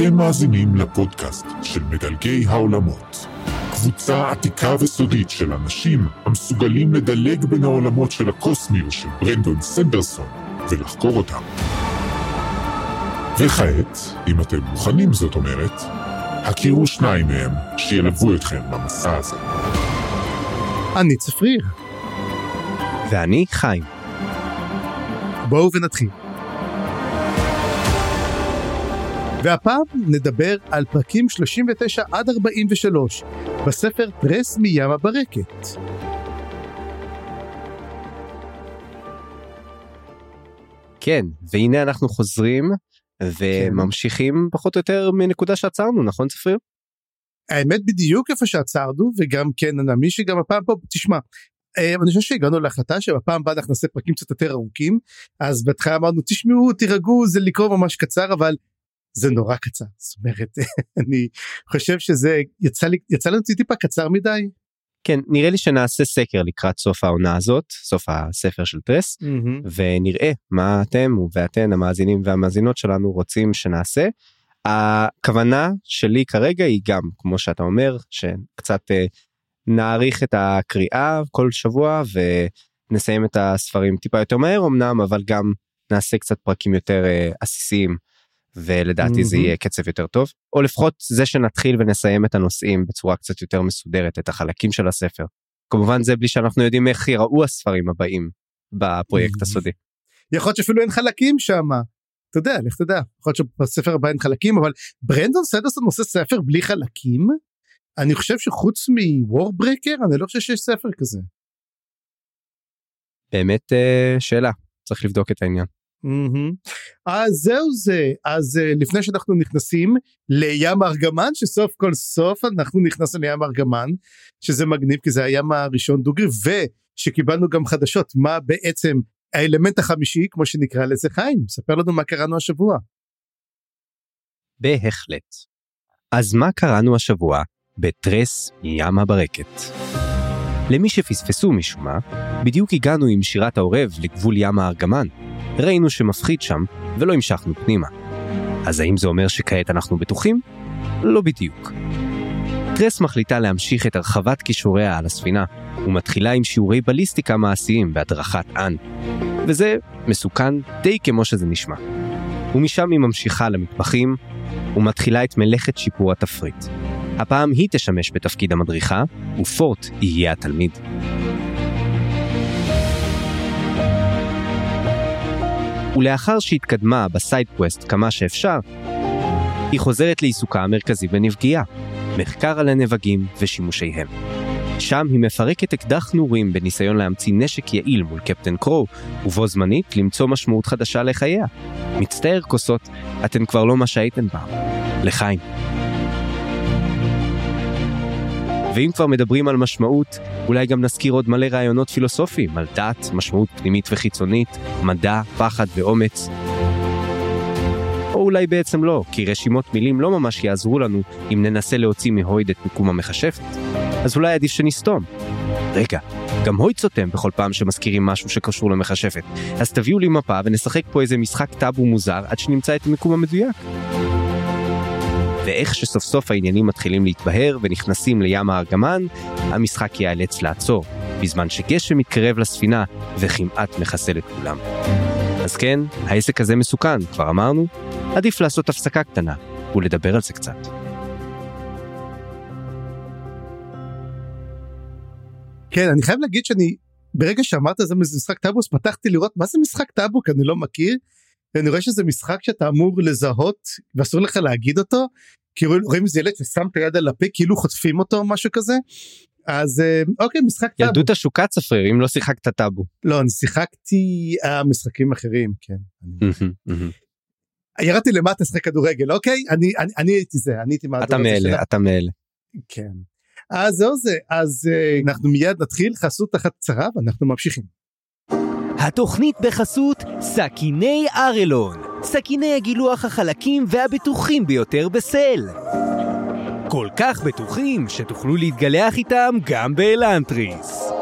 אתם מאזינים לפודקאסט של מדלגי העולמות. קבוצה עתיקה וסודית של אנשים המסוגלים לדלג בין העולמות של הקוסמיות של ברנדון סנדרסון ולחקור אותם. וכעת, אם אתם מוכנים זאת אומרת, הכירו שניים מהם שילוו אתכם במסע הזה. אני צפריר. ואני חיים. בואו ונתחיל. והפעם נדבר על פרקים 39 עד 43 בספר טרס מים הברקת. כן, והנה אנחנו חוזרים וממשיכים פחות או יותר מנקודה שעצרנו, נכון צפריר? האמת בדיוק איפה שעצרנו וגם כן מאמין שגם הפעם פה תשמע אה, אני חושב שהגענו להחלטה שבפעם הבאה אנחנו נעשה פרקים קצת יותר ארוכים אז בהתחלה אמרנו תשמעו תירגעו זה לקרוא ממש קצר אבל זה נורא קצר זאת אומרת אני חושב שזה יצא לי יצא לנו טיפה קצר מדי. כן נראה לי שנעשה סקר לקראת סוף העונה הזאת סוף הספר של טרס Mm-hmm. ונראה מה אתם ואתן המאזינים והמאזינות שלנו רוצים שנעשה. הכוונה שלי כרגע היא גם כמו שאתה אומר שקצת אה, נאריך את הקריאה כל שבוע ונסיים את הספרים טיפה יותר מהר אמנם אבל גם נעשה קצת פרקים יותר אה, עסיסיים ולדעתי זה מהמם. יהיה קצב יותר טוב או לפחות זה שנתחיל ונסיים את הנושאים בצורה קצת יותר מסודרת את החלקים של הספר. כמובן זה בלי שאנחנו יודעים איך ייראו הספרים הבאים בפרויקט. הסודי. יכול להיות שאפילו אין חלקים שם. אתה יודע לך תדע יכול להיות שבספר הבא אין חלקים אבל ברנדון סנדרסון עושה ספר בלי חלקים. אני חושב שחוץ מוורברקר אני לא חושב שיש ספר כזה. באמת אה, שאלה צריך לבדוק את העניין. אז זהו זה אז אה, לפני שאנחנו נכנסים לים ארגמן שסוף כל סוף אנחנו נכנסנו לים ארגמן שזה מגניב כי זה הים הראשון דוגרי ושקיבלנו גם חדשות מה בעצם האלמנט החמישי כמו שנקרא לזה חיים ספר לנו מה קראנו השבוע. בהחלט. אז מה קראנו השבוע בטרס מים הברקת? למי שפספסו משום מה, בדיוק הגענו עם שירת העורב לגבול ים הארגמן. ראינו שמפחיד שם ולא המשכנו פנימה. אז האם זה אומר שכעת אנחנו בטוחים? לא בדיוק. טרס מחליטה להמשיך את הרחבת כישוריה על הספינה, ומתחילה עם שיעורי בליסטיקה מעשיים בהדרכת אן. וזה מסוכן די כמו שזה נשמע. ומשם היא ממשיכה למטבחים, ומתחילה את מלאכת שיפור התפריט. הפעם היא תשמש בתפקיד המדריכה, ופורט יהיה התלמיד. ולאחר שהתקדמה ב side quest כמה שאפשר, היא חוזרת לעיסוקה המרכזי בנבגייה, מחקר על הנבגים ושימושיהם. שם היא מפרקת אקדח נורים בניסיון להמציא נשק יעיל מול קפטן קרו, ובו זמנית למצוא משמעות חדשה לחייה. מצטער כוסות, אתן כבר לא מה שהייתן פעם. לחיים. ואם כבר מדברים על משמעות, אולי גם נזכיר עוד מלא רעיונות פילוסופיים על דת, משמעות פנימית וחיצונית, מדע, פחד ואומץ. או אולי בעצם לא, כי רשימות מילים לא ממש יעזרו לנו אם ננסה להוציא מהויד את מיקום המכשפת. אז אולי עדיף שנסתום. רגע, גם הויד סותם בכל פעם שמזכירים משהו שקשור למכשפת, אז תביאו לי מפה ונשחק פה איזה משחק טאבו מוזר עד שנמצא את המיקום המדויק. ואיך שסוף סוף העניינים מתחילים להתבהר ונכנסים לים הארגמן, המשחק ייאלץ לעצור, בזמן שגשם מתקרב לספינה וכמעט מחסל את כולם. אז כן, העסק הזה מסוכן, כבר אמרנו, עדיף לעשות הפסקה קטנה ולדבר על זה קצת. כן אני חייב להגיד שאני ברגע שאמרת זה משחק טאבוס פתחתי לראות מה זה משחק טאבו כי אני לא מכיר. ואני רואה שזה משחק שאתה אמור לזהות ואסור לך להגיד אותו כי רואים איזה ילד ששם את היד על הפה כאילו חוטפים אותו או משהו כזה. אז אה, אוקיי משחק טאבו ילדות השוקה צפריר אם לא שיחקת טאבו. לא אני שיחקתי אה, משחקים אחרים כן. ירדתי למטה לשחק כדורגל אוקיי אני אני אני הייתי זה אני הייתי מהדור אתה מאלה, אתה מאלה. כן. אז זהו זה אז אה, אנחנו מיד נתחיל חסות אחת קצרה ואנחנו ממשיכים. התוכנית בחסות סכיני ארלון, סכיני הגילוח החלקים והבטוחים ביותר בסל. כל כך בטוחים שתוכלו להתגלח איתם גם באלנטריס.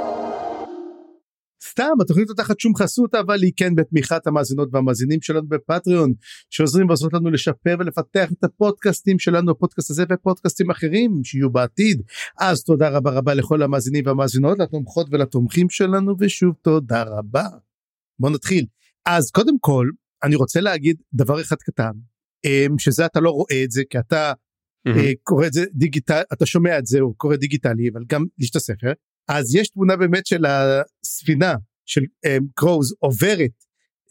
סתם התוכנית לא תחת שום חסות אבל היא כן בתמיכת המאזינות והמאזינים שלנו בפטריון שעוזרים ועוזרות לנו לשפר ולפתח את הפודקאסטים שלנו הפודקאסט הזה ופודקאסטים אחרים שיהיו בעתיד אז תודה רבה רבה לכל המאזינים והמאזינות לתומכות ולתומכים שלנו ושוב תודה רבה. בוא נתחיל אז קודם כל אני רוצה להגיד דבר אחד קטן אמ, שזה אתה לא רואה את זה כי אתה mm-hmm. קורא את זה דיגיטל אתה שומע את זה או קורא דיגיטלי אבל גם יש את הספר. אז יש תמונה באמת של הספינה של קרוז אמ, עוברת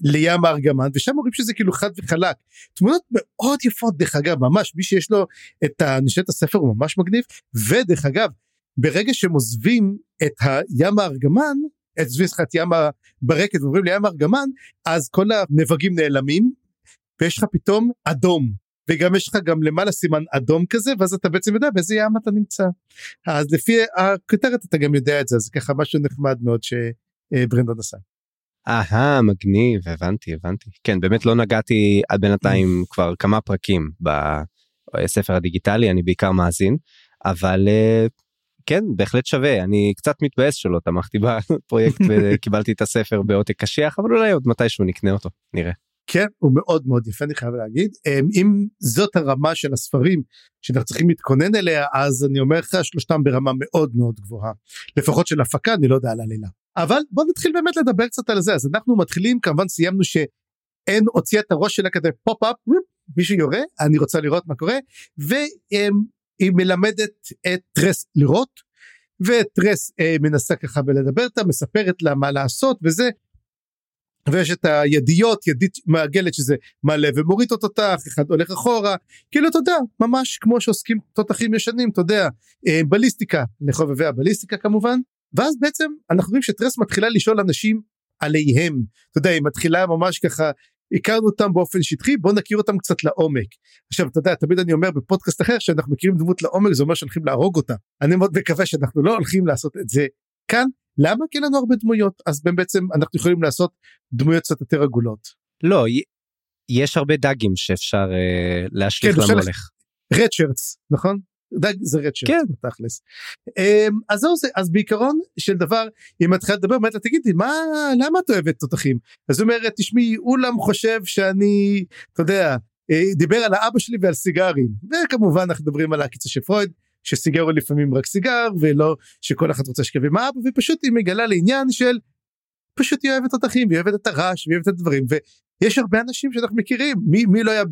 לים הארגמן ושם אומרים שזה כאילו חד וחלק. תמונות מאוד יפות דרך אגב ממש מי שיש לו את הנשת הספר הוא ממש מגניב. ודרך אגב ברגע שהם עוזבים את הים הארגמן את את ים הברקת ועוברים לים הארגמן אז כל הנבגים נעלמים ויש לך פתאום אדום וגם יש לך גם למעלה סימן אדום כזה ואז אתה בעצם יודע באיזה ים אתה נמצא אז לפי הכותרת אתה גם יודע את זה אז ככה משהו נחמד מאוד שברנדון עשה. אהה מגניב הבנתי הבנתי כן באמת לא נגעתי עד בינתיים כבר כמה פרקים בספר הדיגיטלי אני בעיקר מאזין אבל אה, כן בהחלט שווה. אני קצת מתבאס שלא תמכתי בפרויקט וקיבלתי את הספר בעותק קשיח אבל אולי עוד מתישהו נקנה אותו נראה. כן הוא מאוד מאוד יפה אני חייב להגיד. אמ, אם זאת הרמה של הספרים שאנחנו צריכים להתכונן אליה אז אני אומר לך שלושתם ברמה מאוד מאוד גבוהה. לפחות של הפקה אני לא יודע על עלילה אבל בוא נתחיל באמת לדבר קצת על זה. אז אנחנו מתחילים כמובן סיימנו שאין הוציאה את הראש שלה כזה פופ אפ מישהו יורה? אני רוצה לראות מה קורה והיא מלמדת את טרס לראות וטרס אה, מנסה ככה ולדבר איתה מספרת לה מה לעשות וזה ויש את הידיות ידית מעגלת שזה מעלה ומוריד את התותח אחד הולך אחורה כאילו אתה יודע ממש כמו שעוסקים תותחים ישנים אתה יודע אה, בליסטיקה לחובבי הבליסטיקה כמובן ואז בעצם אנחנו רואים שטרס מתחילה לשאול אנשים עליהם אתה יודע היא מתחילה ממש ככה הכרנו אותם באופן שטחי בוא נכיר אותם קצת לעומק עכשיו אתה יודע תמיד אני אומר בפודקאסט אחר שאנחנו מכירים דמות לעומק זה אומר שהולכים להרוג אותה אני מאוד מקווה שאנחנו לא הולכים לעשות את זה כאן למה כי אין לנו הרבה דמויות אז בעצם אנחנו יכולים לעשות דמויות קצת יותר עגולות. לא יש הרבה דגים שאפשר uh, להשליך כן, למולך. רדשרטס נכון? דג זה רדשרט כן. תכלס. Um, אז זהו זה אז בעיקרון של דבר היא מתחילה לדבר אומרת לה תגידי מה למה את אוהבת תותחים אז היא אומרת תשמעי אולם חושב שאני אתה יודע אה, דיבר על האבא שלי ועל סיגרים וכמובן אנחנו מדברים על הקיצה של פרויד שסיגר הוא לפעמים רק סיגר ולא שכל אחד רוצה שכב עם האבא ופשוט היא מגלה לעניין של פשוט היא אוהבת תותחים והיא אוהבת את הרעש והיא אוהבת את הדברים ויש הרבה אנשים שאנחנו מכירים מי, מי לא היה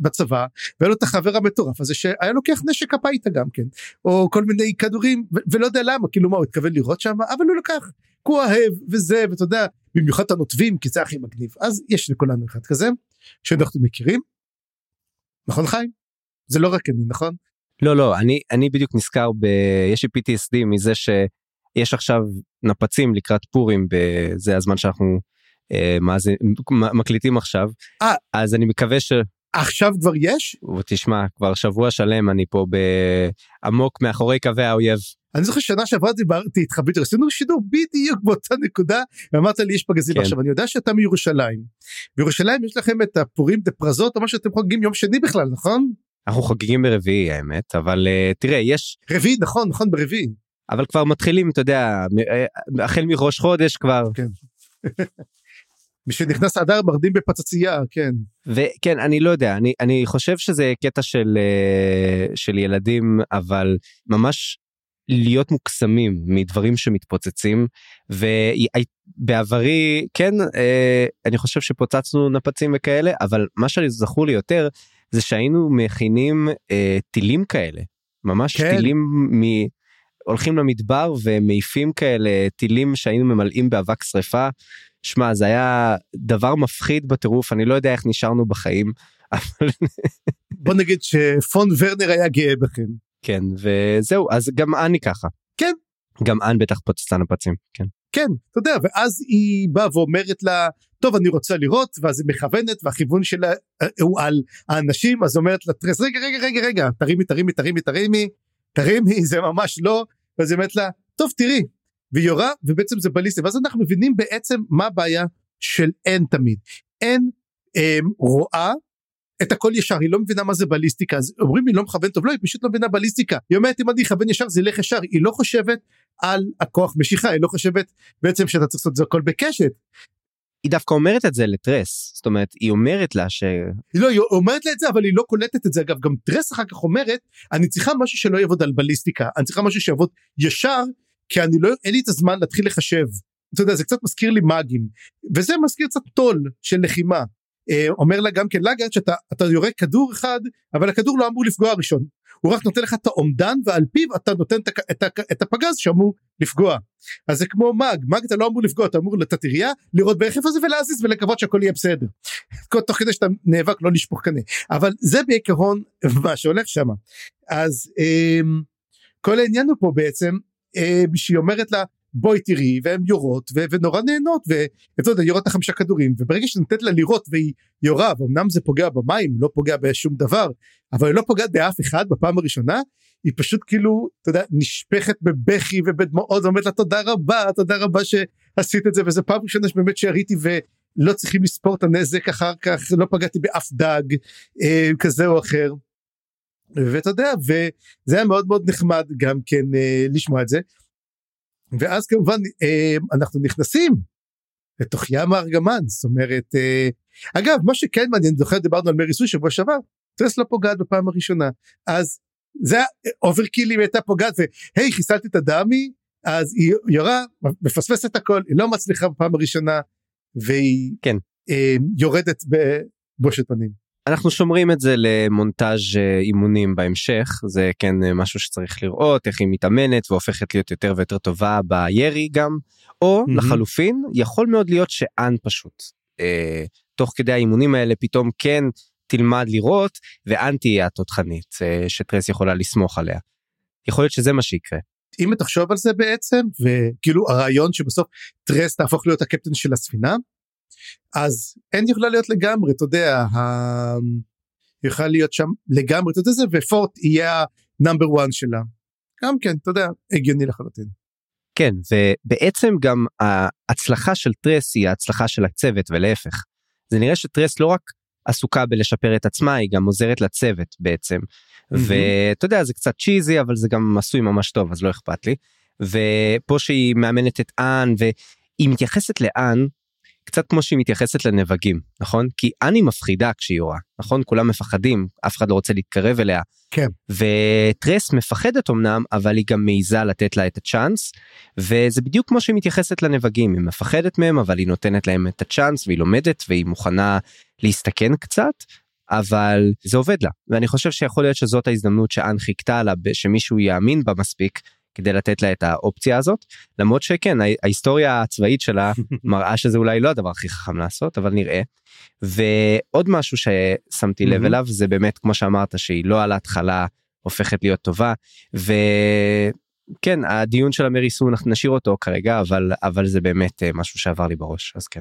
בצבא והיה לו את החבר המטורף הזה שהיה לוקח נשק הביתה גם כן או כל מיני כדורים ולא יודע למה כאילו מה הוא התכוון לראות שם אבל הוא לקח כי הוא אוהב וזה ואתה יודע במיוחד את הנוטבים כי זה הכי מגניב אז יש לכולנו אחד כזה שאנחנו מכירים נכון חיים? זה לא רק אני נכון? לא לא אני אני בדיוק נזכר ב... יש לי PTSD מזה שיש עכשיו נפצים לקראת פורים בזה הזמן שאנחנו מה זה מקליטים עכשיו 아, אה. אז אני מקווה ש... עכשיו כבר יש? ותשמע כבר שבוע שלם אני פה בעמוק מאחורי קווי האויב. אני זוכר שנה שעברה דיברתי איתך בדיוק עשינו שידור בדיוק באותה נקודה ואמרת לי יש פגזים כן. עכשיו אני יודע שאתה מירושלים. בירושלים יש לכם את הפורים דה פרזות או מה שאתם חוגגים יום שני בכלל נכון? אנחנו חוגגים ברביעי האמת אבל uh, תראה יש רביעי נכון נכון ברביעי אבל כבר מתחילים אתה יודע אה, החל מראש חודש כבר כן. משנכנס אדר מרדים בפצצייה כן וכן אני לא יודע אני אני חושב שזה קטע של uh, של ילדים אבל ממש להיות מוקסמים מדברים שמתפוצצים ובעברי כן אני חושב שפוצצנו נפצים וכאלה אבל מה שזכור לי יותר זה שהיינו מכינים אה, טילים כאלה ממש כן. טילים מ... הולכים למדבר ומעיפים כאלה טילים שהיינו ממלאים באבק שרפה. שמע זה היה דבר מפחיד בטירוף אני לא יודע איך נשארנו בחיים. אבל... בוא נגיד שפון ורנר היה גאה בכם. כן וזהו אז גם אני ככה. כן. גם אנ בטח פוצצה נפצים כן. כן אתה יודע ואז היא באה ואומרת לה טוב אני רוצה לראות ואז היא מכוונת והכיוון שלה אה, הוא על האנשים אז אומרת לה טרס רגע רגע רגע רגע תרימי תרימי תרימי תרימי תרימי זה ממש לא ואז היא אומרת לה טוב תראי והיא יורה ובעצם זה בליסטי ואז אנחנו מבינים בעצם מה הבעיה של אין תמיד. אין אמ, רואה את הכל ישר היא לא מבינה מה זה בליסטיקה. אז אומרים היא לא מכוון טוב לא היא פשוט לא מבינה בליסטיקה. היא אומרת אם אני אכוון ישר זה ילך ישר. היא לא חושבת על הכוח משיכה היא לא חושבת בעצם שאתה צריך לעשות את זה הכל בקשת. היא דווקא אומרת את זה לטרס. זאת אומרת היא אומרת לה ש... לא היא אומרת לה את זה אבל היא לא קולטת את זה. אגב גם טרס אחר כך אומרת אני צריכה משהו שלא יעבוד על בליסטיקה. אני צריכה משהו שיעבוד ישר כי אני לא אין לי את הזמן להתחיל לחשב. אתה יודע זה קצת מזכיר לי מאגים וזה מזכיר קצת טול של לחימה. אה, אומר לה גם כן לגארד שאתה אתה יורה כדור אחד אבל הכדור לא אמור לפגוע ראשון הוא רק נותן לך את האומדן ועל פיו אתה נותן את, הפגז שאמור לפגוע. אז זה כמו מאג, מאג אתה לא אמור לפגוע, אתה אמור לתת ירייה, לראות בערך איפה זה ולהזיז ולקוות שהכל יהיה בסדר. תוך כדי שאתה נאבק לא לשפוך קנה. אבל זה בעיקרון מה שהולך שם. אז אמ, כל העניין הוא פה בעצם אמ, שהיא אומרת לה בואי תראי והן יורות ו- ונורא נהנות ואתה יודע יורות את החמישה כדורים וברגע שנותנת לה לירות והיא יורה ואומנם זה פוגע במים לא פוגע בשום דבר אבל היא לא פוגעת באף אחד בפעם הראשונה היא פשוט כאילו אתה יודע נשפכת בבכי ובדמעות ואומרת לה תודה רבה תודה רבה שעשית את זה וזה פעם ראשונה שבאמת שיריתי ולא צריכים לספור את הנזק אחר כך לא פגעתי באף דג אה, כזה או אחר. ואתה יודע וזה היה מאוד מאוד נחמד גם כן אה, לשמוע את זה. ואז כמובן אה, אנחנו נכנסים לתוך ים הארגמן זאת אומרת אה, אגב מה שכן מעניין זוכר דיברנו על מרי סוי שבוע שעבר טרס לא פוגעת בפעם הראשונה אז זה overkill הייתה פוגעת והי חיסלתי את הדמי אז היא יורה מפספסת הכל היא לא מצליחה בפעם הראשונה והיא כן. אה, יורדת בבושת פנים. אנחנו שומרים את זה למונטאז' אה, אימונים בהמשך זה כן אה, משהו שצריך לראות איך היא מתאמנת והופכת להיות יותר ויותר טובה בירי גם או mm-hmm. לחלופין יכול מאוד להיות שאן פשוט אה, תוך כדי האימונים האלה פתאום כן תלמד לראות ואן תהיה התותחנית אה, שטרס יכולה לסמוך עליה. יכול להיות שזה מה שיקרה. אם תחשוב על זה בעצם וכאילו הרעיון שבסוף טרס תהפוך להיות הקפטן של הספינה אז אין יכולה להיות לגמרי אתה יודע ה... יכולה להיות שם לגמרי אתה יודע זה ופורט יהיה ה number 1 שלה גם כן אתה יודע הגיוני לחלוטין. כן ובעצם גם ההצלחה של טרס היא ההצלחה של הצוות ולהפך זה נראה שטרס לא רק עסוקה בלשפר את עצמה היא גם עוזרת לצוות בעצם mm-hmm. ואתה יודע זה קצת cheesy אבל זה גם עשוי ממש טוב אז לא אכפת לי ופה שהיא מאמנת את אן והיא מתייחסת לאן קצת כמו שהיא מתייחסת לנבגים נכון? כי אני מפחידה כשהיא יורה נכון? כולם מפחדים אף אחד לא רוצה להתקרב אליה. כן. וטרס מפחדת אמנם אבל היא גם מעיזה לתת לה את הצ'אנס וזה בדיוק כמו שהיא מתייחסת לנבגים. היא מפחדת מהם אבל היא נותנת להם את הצ'אנס והיא לומדת והיא מוכנה להסתכן קצת אבל זה עובד לה. ואני חושב שיכול להיות שזאת ההזדמנות שאן חיכתה לה שמישהו יאמין בה מספיק כדי לתת לה את האופציה הזאת למרות שכן ההיסטוריה הצבאית שלה מראה שזה אולי לא הדבר הכי חכם לעשות אבל נראה. ועוד משהו ששמתי לב אליו זה באמת כמו שאמרת שהיא לא על ההתחלה הופכת להיות טובה וכן הדיון של המריסון אנחנו נשאיר אותו כרגע אבל אבל זה באמת אה, משהו שעבר לי בראש אז כן.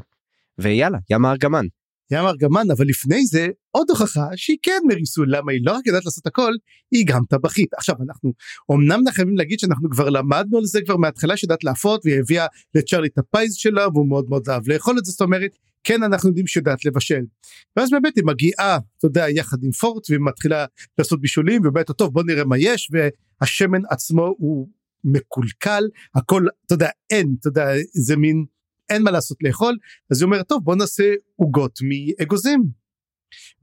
ויאללה ים הארגמן. ים ארגמן אבל לפני זה עוד הוכחה שהיא כן מריסול למה היא לא רק יודעת לעשות הכל היא גם טבחית. עכשיו אנחנו אמנם חייבים להגיד שאנחנו כבר למדנו על זה כבר מההתחלה שיודעת להפות והיא הביאה לצ'רלי את הפייז שלה והוא מאוד מאוד אהב לאכול את זה זאת אומרת כן אנחנו יודעים שיודעת לבשל. ואז באמת היא מגיעה אתה יודע יחד עם פורט והיא מתחילה לעשות בישולים ובאמת טוב בוא נראה מה יש והשמן עצמו הוא מקולקל הכל אתה יודע אין אתה יודע זה מין אין מה לעשות לאכול אז היא אומרת טוב בוא נעשה עוגות מאגוזים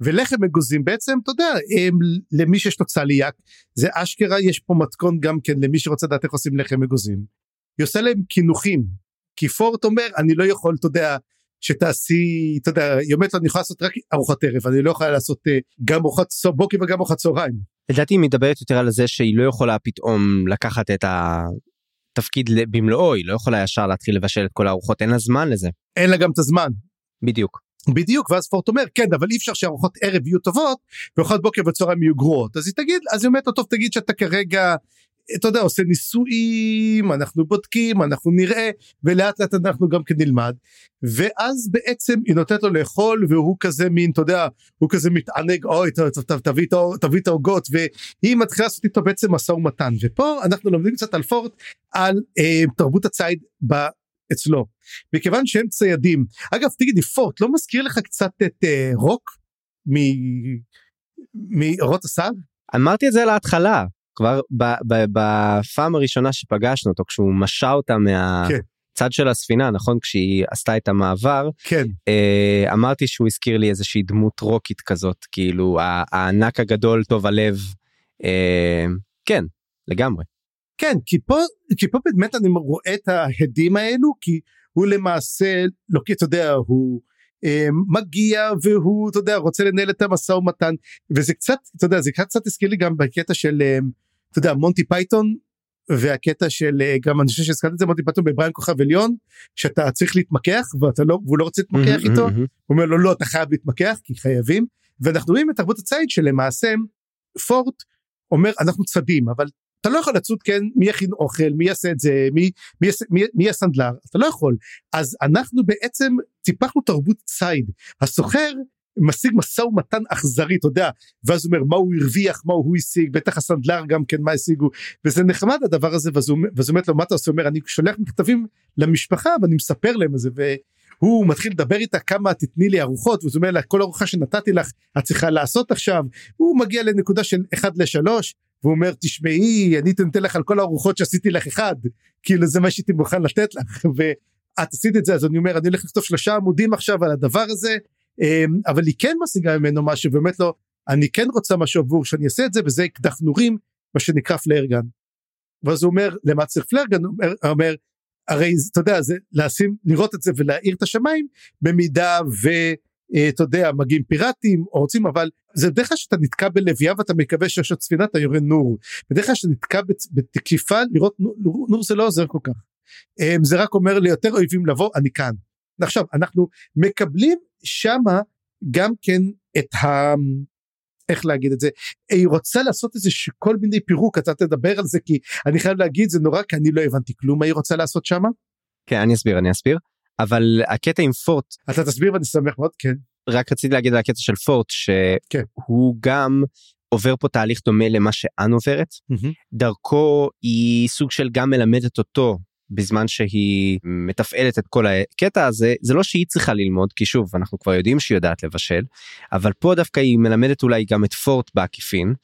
ולחם אגוזים בעצם אתה יודע הם, למי שיש לו צליאק זה אשכרה יש פה מתכון גם כן למי שרוצה לדעת איך עושים לחם אגוזים. היא עושה להם קינוחים כי פורט אומר אני לא יכול אתה יודע שתעשי אתה יודע היא אומרת לו אני יכולה לעשות רק ארוחת ערב אני לא יכולה לעשות uh, גם ארוחת בוקר וגם ארוחת צהריים. לדעתי היא מדברת יותר על זה שהיא לא יכולה פתאום לקחת את ה... תפקיד במלואו היא לא יכולה ישר להתחיל לבשל את כל הארוחות אין לה זמן לזה. אין לה גם את הזמן. בדיוק. בדיוק ואז פורט אומר כן אבל אי אפשר שארוחות ערב יהיו טובות וארוחות בוקר וצהריים יהיו גרועות אז היא תגיד אז היא אומרת טוב תגיד שאתה כרגע אתה יודע עושה ניסויים אנחנו בודקים אנחנו נראה ולאט לאט אנחנו גם כן נלמד. ואז בעצם היא נותנת לו לאכול והוא כזה מין אתה יודע הוא כזה מתענג אוי תביא את העוגות והיא מתחילה לעשות איתו בעצם משא ומתן. ופה אנחנו לומדים קצת על פורט על אה, תרבות הציד ב, אצלו. מכיוון שהם ציידים אגב תגידי פורט לא מזכיר לך קצת את אה, רוק מאורות השר? אמרתי את זה להתחלה כבר בפעם הראשונה שפגשנו אותו כשהוא משה אותה מה... כן. צד של הספינה נכון כשהיא עשתה את המעבר כן אה, אמרתי שהוא הזכיר לי איזושהי דמות רוקית כזאת כאילו הענק הגדול טוב הלב אה, כן לגמרי. כן כי פה כי פה באמת אני רואה את ההדים האלו כי הוא למעשה לא כי אתה יודע הוא אה, מגיע והוא אתה יודע רוצה לנהל את המשא ומתן וזה קצת אתה יודע זה קצת הזכיר לי גם בקטע של אה, אתה יודע מונטי פייתון והקטע של אה, גם אני חושב שהזכרת את זה מונטי פייתון בבריאן כוכב עליון שאתה צריך להתמקח ואתה לא והוא לא רוצה להתמקח mm-hmm, איתו mm-hmm. הוא אומר לו לא אתה חייב להתמקח כי חייבים. ואנחנו רואים את תרבות הציד שלמעשה פורט אומר אנחנו צדים אבל אתה לא יכול לצוד כן מי יכין אוכל מי יעשה את זה מי מי מי, מי הסנדלר אתה לא יכול. אז אנחנו בעצם טיפחנו תרבות ציד. הסוחר משיג משא ומתן אכזרי אתה יודע ואז הוא אומר מה הוא הרוויח מה הוא השיג? בטח הסנדלר גם כן מה השיגו? וזה נחמד הדבר הזה ואז הוא אומר לו מה אתה עושה? אומר אני שולח מכתבים למשפחה ואני מספר להם את זה. והוא מתחיל לדבר איתה כמה תתני לי ארוחות? וזה אומר לה כל ארוחה שנתתי לך את צריכה לעשות עכשיו. הוא מגיע לנקודה של 1 ל-3 והוא אומר תשמעי אני אתן לך על כל הארוחות שעשיתי לך אחד. כאילו זה מה שהייתי מוכן לתת לך ואת עשית את זה אז אני אומר אני הולך לכתוב שלושה עמודים עכשיו על הדבר הזה אבל היא כן משיגה ממנו משהו באמת לא אני כן רוצה משהו עבור שאני אעשה את זה וזה אקדח נורים מה שנקרא flare gun. ואז הוא אומר למה צריך flare gun הוא אומר, אומר הרי אתה יודע זה לשים לראות את זה ולהאיר את השמיים במידה ואתה אה, יודע מגיעים פיראטים או רוצים אבל זה בדרך כלל שאתה נתקע בלוויה ואתה מקווה שיש עוד ספינה אתה יורה נור. בדרך כלל שאתה נתקע בתקיפה לראות נור, נור זה לא עוזר כל כך. אמ, זה רק אומר ליותר אויבים לבוא אני כאן. עכשיו אנחנו מקבלים שמה גם כן את ה... איך להגיד את זה היא רוצה לעשות איזה כל מיני פירוק אתה תדבר על זה כי אני חייב להגיד זה נורא כי אני לא הבנתי כלום מה היא רוצה לעשות שמה. כן אני אסביר אני אסביר אבל הקטע עם פורט אתה תסביר ואני שמח מאוד כן רק רציתי להגיד על הקטע של פורט שהוא כן. גם עובר פה תהליך דומה למה שאן עוברת mm-hmm. דרכו היא סוג של גם מלמדת אותו בזמן שהיא מתפעלת את כל הקטע הזה זה לא שהיא צריכה ללמוד כי שוב אנחנו כבר יודעים שהיא יודעת לבשל אבל פה דווקא היא מלמדת אולי גם את פורט בעקיפין.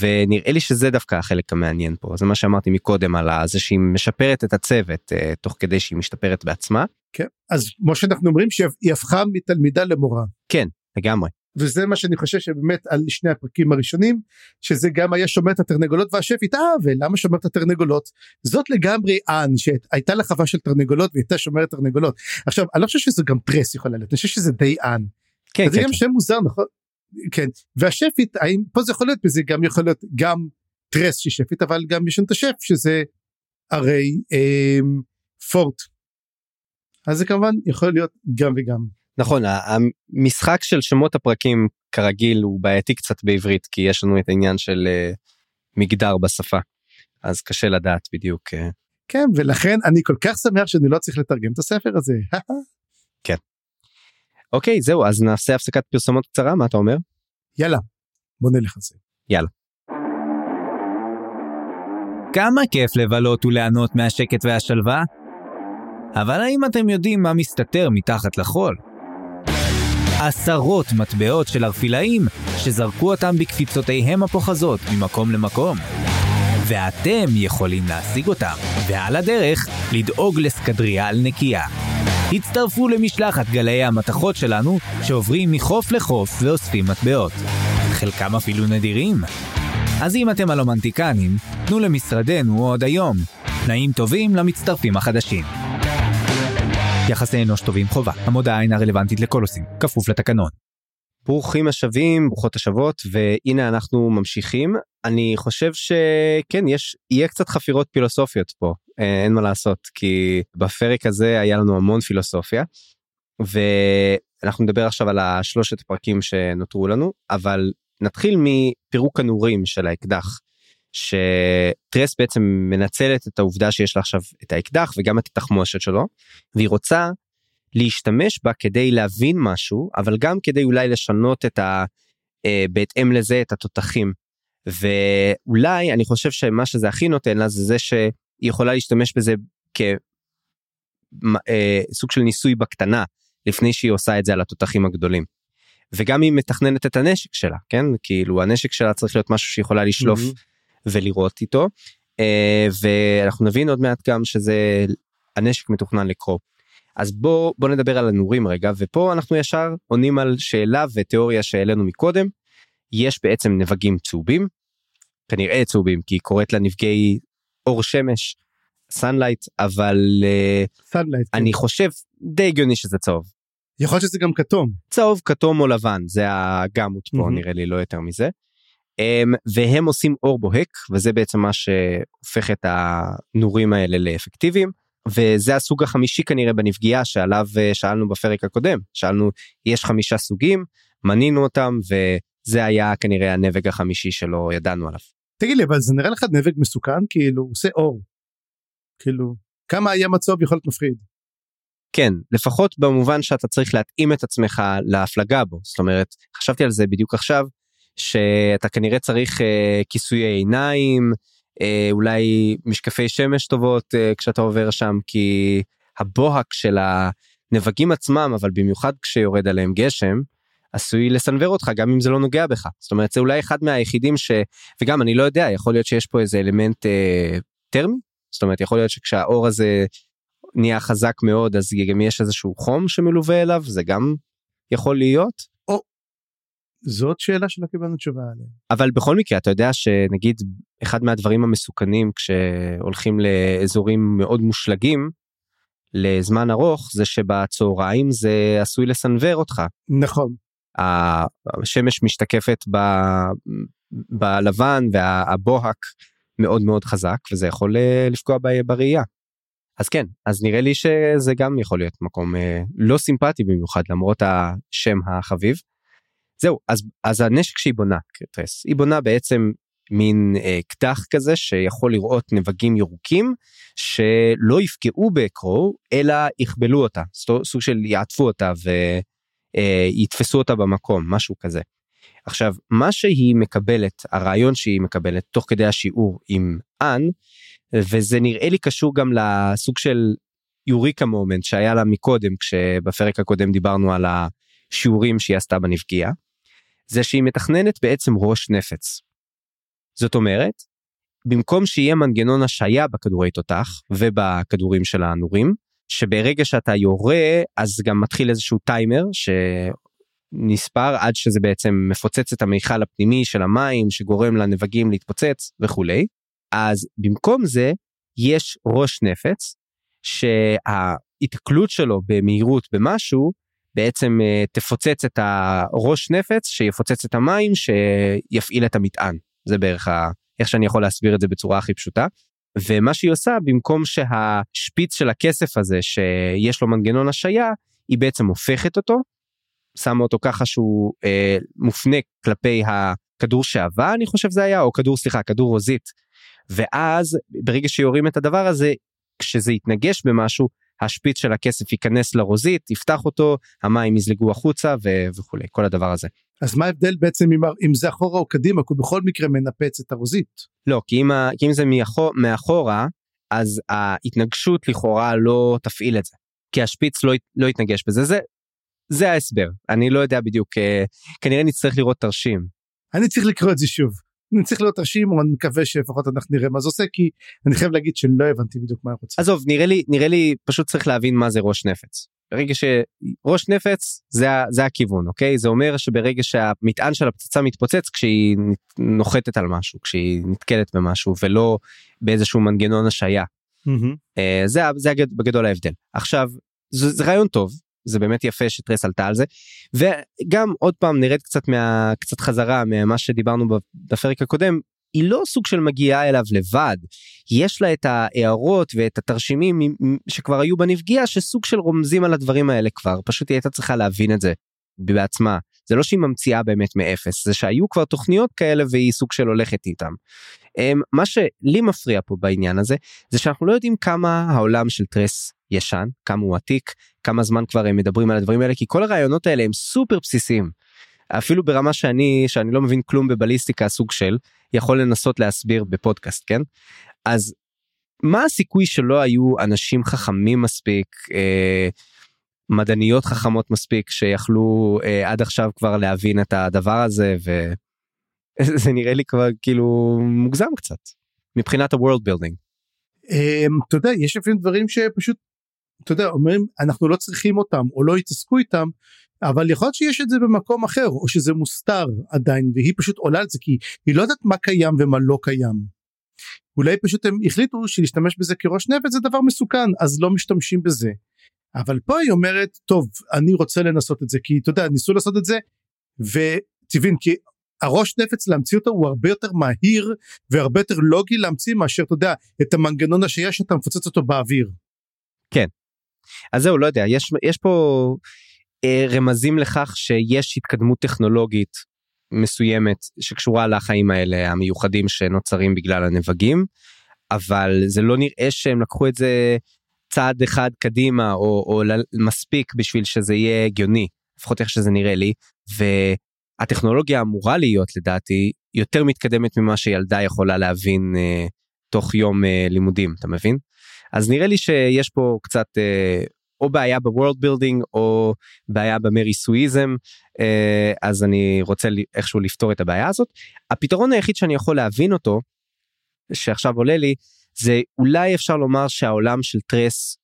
ונראה לי שזה דווקא החלק המעניין פה זה מה שאמרתי מקודם על זה שהיא משפרת את הצוות uh, תוך כדי שהיא משתפרת בעצמה. כן אז כמו שאנחנו אומרים שהיא הפכה מתלמידה למורה. כן לגמרי. וזה מה שאני חושב שבאמת על שני הפרקים הראשונים שזה גם היה שומר את התרנגולות והשפית אה ולמה שומר את התרנגולות זאת לגמרי אן שהייתה לה חווה של תרנגולות והייתה שומרת תרנגולות עכשיו אני לא חושב שזה גם טרס יכולה להיות אני חושב שזה די אן. כן, כן, זה גם כן. שם מוזר נכון כן והשפית האם פה זה יכול להיות וזה גם יכול להיות גם טרס שהיא שפית אבל גם יש לנו את השף שזה הרי אה, פורט. אז זה כמובן יכול להיות גם וגם. נכון המשחק של שמות הפרקים כרגיל הוא בעייתי קצת בעברית כי יש לנו את העניין של uh, מגדר בשפה אז קשה לדעת בדיוק. Uh... כן ולכן אני כל כך שמח שאני לא צריך לתרגם את הספר הזה. כן. אוקיי זהו אז נעשה הפסקת פרסומות קצרה מה אתה אומר? יאללה בוא נלך על זה. יאללה. כמה כיף לבלות וליהנות מהשקט והשלווה? אבל האם אתם יודעים מה מסתתר מתחת לחול? עשרות מטבעות של ארפילאים שזרקו אותם בקפיצותיהם הפוחזות ממקום למקום. ואתם יכולים להשיג אותם, ועל הדרך לדאוג לסקדריה על נקייה. הצטרפו למשלחת גלאי המתכות שלנו שעוברים מחוף לחוף ואוספים מטבעות. חלקם אפילו נדירים. אז אם אתם הלומנטיקנים, תנו למשרדנו עוד היום. תנאים טובים למצטרפים החדשים. יחסי אנוש טובים חובה. המודעה אינה רלוונטית לכל עושים, כפוף לתקנון. ברוכים השבים, ברוכות השבות, והנה אנחנו ממשיכים. אני חושב שכן, יש, יהיה קצת חפירות פילוסופיות פה, אה, אין מה לעשות, כי בפרק הזה היה לנו המון פילוסופיה, ואנחנו נדבר עכשיו על השלושת הפרקים שנותרו לנו, אבל נתחיל מפירוק הנורים של האקדח. שטרס בעצם מנצלת את העובדה שיש לה עכשיו את האקדח וגם את התחמושת שלו והיא רוצה להשתמש בה כדי להבין משהו אבל גם כדי אולי לשנות את ה... אה, בהתאם לזה את התותחים. ואולי אני חושב שמה שזה הכי נותן לה זה זה שהיא יכולה להשתמש בזה כסוג אה, של ניסוי בקטנה לפני שהיא עושה את זה על התותחים הגדולים. וגם היא מתכננת את הנשק שלה כן כאילו הנשק שלה צריך להיות משהו שיכולה לשלוף מהמם. ולירות איתו אה, ואנחנו נבין עוד מעט גם שזה הנשק מתוכנן לקרוא. אז בוא בוא נדבר על הנורים רגע ופה אנחנו ישר עונים על שאלה ותיאוריה שהעלינו מקודם. יש בעצם נבגים צהובים כנראה צהובים כי היא קוראת לה נבגי אור שמש sunlight אבל אה, sunlight. כן. אני חושב די הגיוני שזה צהוב. יכול להיות שזה גם כתום. צהוב כתום או לבן זה הגמות פה מהמם. נראה לי לא יותר מזה. Um, והם עושים אור בוהק וזה בעצם מה שהופך את הנורים האלה לאפקטיביים וזה הסוג החמישי כנראה בנבגים שעליו אה, שאלנו בפרק הקודם שאלנו יש חמישה סוגים מנינו אותם וזה היה כנראה הנבג החמישי שלא ידענו עליו. תגיד לי אבל זה נראה לך נבג מסוכן כאילו הוא עושה אור. כאילו כמה ים הצהוב יכול להיות מפחיד. כן לפחות במובן שאתה צריך להתאים את עצמך להפלגה בו זאת אומרת חשבתי על זה בדיוק עכשיו שאתה כנראה צריך אה, כיסויי עיניים אה, אולי משקפי שמש טובות אה, כשאתה עובר שם כי הבוהק של הנבגים עצמם אבל במיוחד כשיורד עליהם גשם עשוי לסנוור אותך גם אם זה לא נוגע בך. זאת אומרת זה אולי אחד מהיחידים ש... וגם אני לא יודע יכול להיות שיש פה איזה אלמנט אה, טרמי? זאת אומרת יכול להיות שכשהאור הזה נהיה חזק מאוד אז גם יש איזשהו חום שמלווה אליו זה גם יכול להיות זאת שאלה שלא קיבלנו תשובה עליה. אבל בכל מקרה אתה יודע שנגיד אחד מהדברים המסוכנים כשהולכים לאזורים מאוד מושלגים לזמן ארוך זה שבצהריים זה עשוי לסנוור אותך נכון. השמש משתקפת ב, בלבן והבוהק מאוד מאוד חזק וזה יכול אה, לפגוע בראייה. אז כן אז נראה לי שזה גם יכול להיות מקום אה, לא סימפטי במיוחד למרות השם החביב. זהו אז אז הנשק שהיא בונה טרס היא בונה בעצם מין אה, קדח כזה שיכול לראות נבגים ירוקים שלא יפגעו בקרו אלא יכבלו אותה סוג של יעטפו אותה ויתפסו אותה במקום משהו כזה. עכשיו מה שהיא מקבלת הרעיון שהיא מקבלת תוך כדי השיעור עם אן וזה נראה לי קשור גם לסוג של יוריקה מומנט שהיה לה מקודם כשבפרק הקודם דיברנו על השיעורים שהיא עשתה בנפגיעה. זה שהיא מתכננת בעצם ראש נפץ. זאת אומרת במקום שיהיה מנגנון השעיה בכדורי תותח ובכדורים של הנורים שברגע שאתה יורה אז גם מתחיל איזשהו טיימר שנספר עד שזה בעצם מפוצץ את המיכל הפנימי של המים שגורם לנבגים להתפוצץ וכולי אז במקום זה יש ראש נפץ שההיתקלות שלו במהירות במשהו בעצם אה, תפוצץ את הראש נפץ שיפוצץ את המים שיפעיל את המטען זה בערך ה... איך שאני יכול להסביר את זה בצורה הכי פשוטה. ומה שהיא עושה במקום שהשפיץ של הכסף הזה שיש לו מנגנון השעיה היא בעצם הופכת אותו שמה אותו ככה שהוא אה, מופנה כלפי הכדור שעבה אני חושב זה היה או כדור סליחה כדור רוזית ואז ברגע שיורים את הדבר הזה כשזה יתנגש במשהו השפיץ של הכסף ייכנס לרוזית יפתח אותו המים יזלגו החוצה ו- וכולי כל הדבר הזה. אז מה ההבדל בעצם אם, אם זה אחורה או קדימה כי הוא בכל מקרה מנפץ את הרוזית. לא כי אם, כי אם זה מאחור, מאחורה אז ההתנגשות לכאורה לא תפעיל את זה כי השפיץ לא, לא יתנגש בזה זה זה ההסבר אני לא יודע בדיוק אה, כנראה נצטרך לראות תרשים אני צריך לקרוא את זה שוב. אני צריך להיות אבל אני מקווה שלפחות אנחנו נראה מה זה עושה כי אני חייב להגיד שלא הבנתי בדיוק מה הוא רוצה. עזוב נראה לי נראה לי פשוט צריך להבין מה זה ראש נפץ. ברגע שראש נפץ זה, זה הכיוון אוקיי זה אומר שברגע שהמטען של הפצצה מתפוצץ כשהיא נוחתת על משהו כשהיא נתקלת במשהו ולא באיזשהו מנגנון השעיה. אה, זה, זה בגדול ההבדל עכשיו זה, זה רעיון טוב זה באמת יפה שטרס עלתה על זה. וגם עוד פעם נרד קצת מה קצת חזרה ממה שדיברנו בפרק הקודם היא לא סוג של מגיעה אליו לבד. יש לה את ההערות ואת התרשימים שכבר היו בנפגיעה שסוג של רומזים על הדברים האלה כבר. פשוט היא הייתה צריכה להבין את זה בעצמה זה לא שהיא ממציאה באמת מאפס זה שהיו כבר תוכניות כאלה והיא סוג של הולכת איתם. אמ, מה שלי מפריע פה בעניין הזה זה שאנחנו לא יודעים כמה העולם של טרס ישן כמה הוא עתיק כמה זמן כבר הם מדברים על הדברים האלה כי כל הרעיונות האלה הם סופר בסיסיים. אפילו ברמה שאני שאני לא מבין כלום בבליסטיקה סוג של יכול לנסות להסביר בפודקאסט כן אז מה הסיכוי שלא היו אנשים חכמים מספיק אה, מדעניות חכמות מספיק שיכלו אה, עד עכשיו כבר להבין את הדבר הזה וזה נראה לי כבר כאילו מוגזם קצת מבחינת ה-world building. אמ, אתה יודע יש לפעמים דברים שפשוט אתה יודע אומרים אנחנו לא צריכים אותם או לא יתעסקו איתם אבל יכול להיות שיש את זה במקום אחר או שזה מוסתר עדיין והיא פשוט עולה על זה כי היא לא יודעת מה קיים ומה לא קיים. אולי פשוט הם החליטו שלהשתמש בזה כראש נפץ זה דבר מסוכן אז לא משתמשים בזה. אבל פה היא אומרת טוב אני רוצה לנסות את זה כי אתה יודע ניסו לעשות את זה ותבין כי הראש נפץ להמציא אותו הוא הרבה יותר מהיר והרבה יותר לוגי להמציא מאשר אתה יודע את המנגנון השהיה שאתה מפוצץ אותו באוויר. כן. אז זהו לא יודע יש יש פה אה, רמזים לכך שיש התקדמות טכנולוגית מסוימת שקשורה לחיים האלה המיוחדים שנוצרים בגלל הנבגים אבל זה לא נראה שהם לקחו את זה צעד אחד קדימה או, או מספיק בשביל שזה יהיה הגיוני לפחות איך שזה נראה לי והטכנולוגיה אמורה להיות לדעתי יותר מתקדמת ממה שילדה יכולה להבין אה, תוך יום אה, לימודים אתה מבין אז נראה לי שיש פה קצת אה, או בעיה ב world building או בעיה במריסואיזם אה, אז אני רוצה איכשהו לפתור את הבעיה הזאת. הפתרון היחיד שאני יכול להבין אותו שעכשיו עולה לי זה אולי אפשר לומר שהעולם של טרס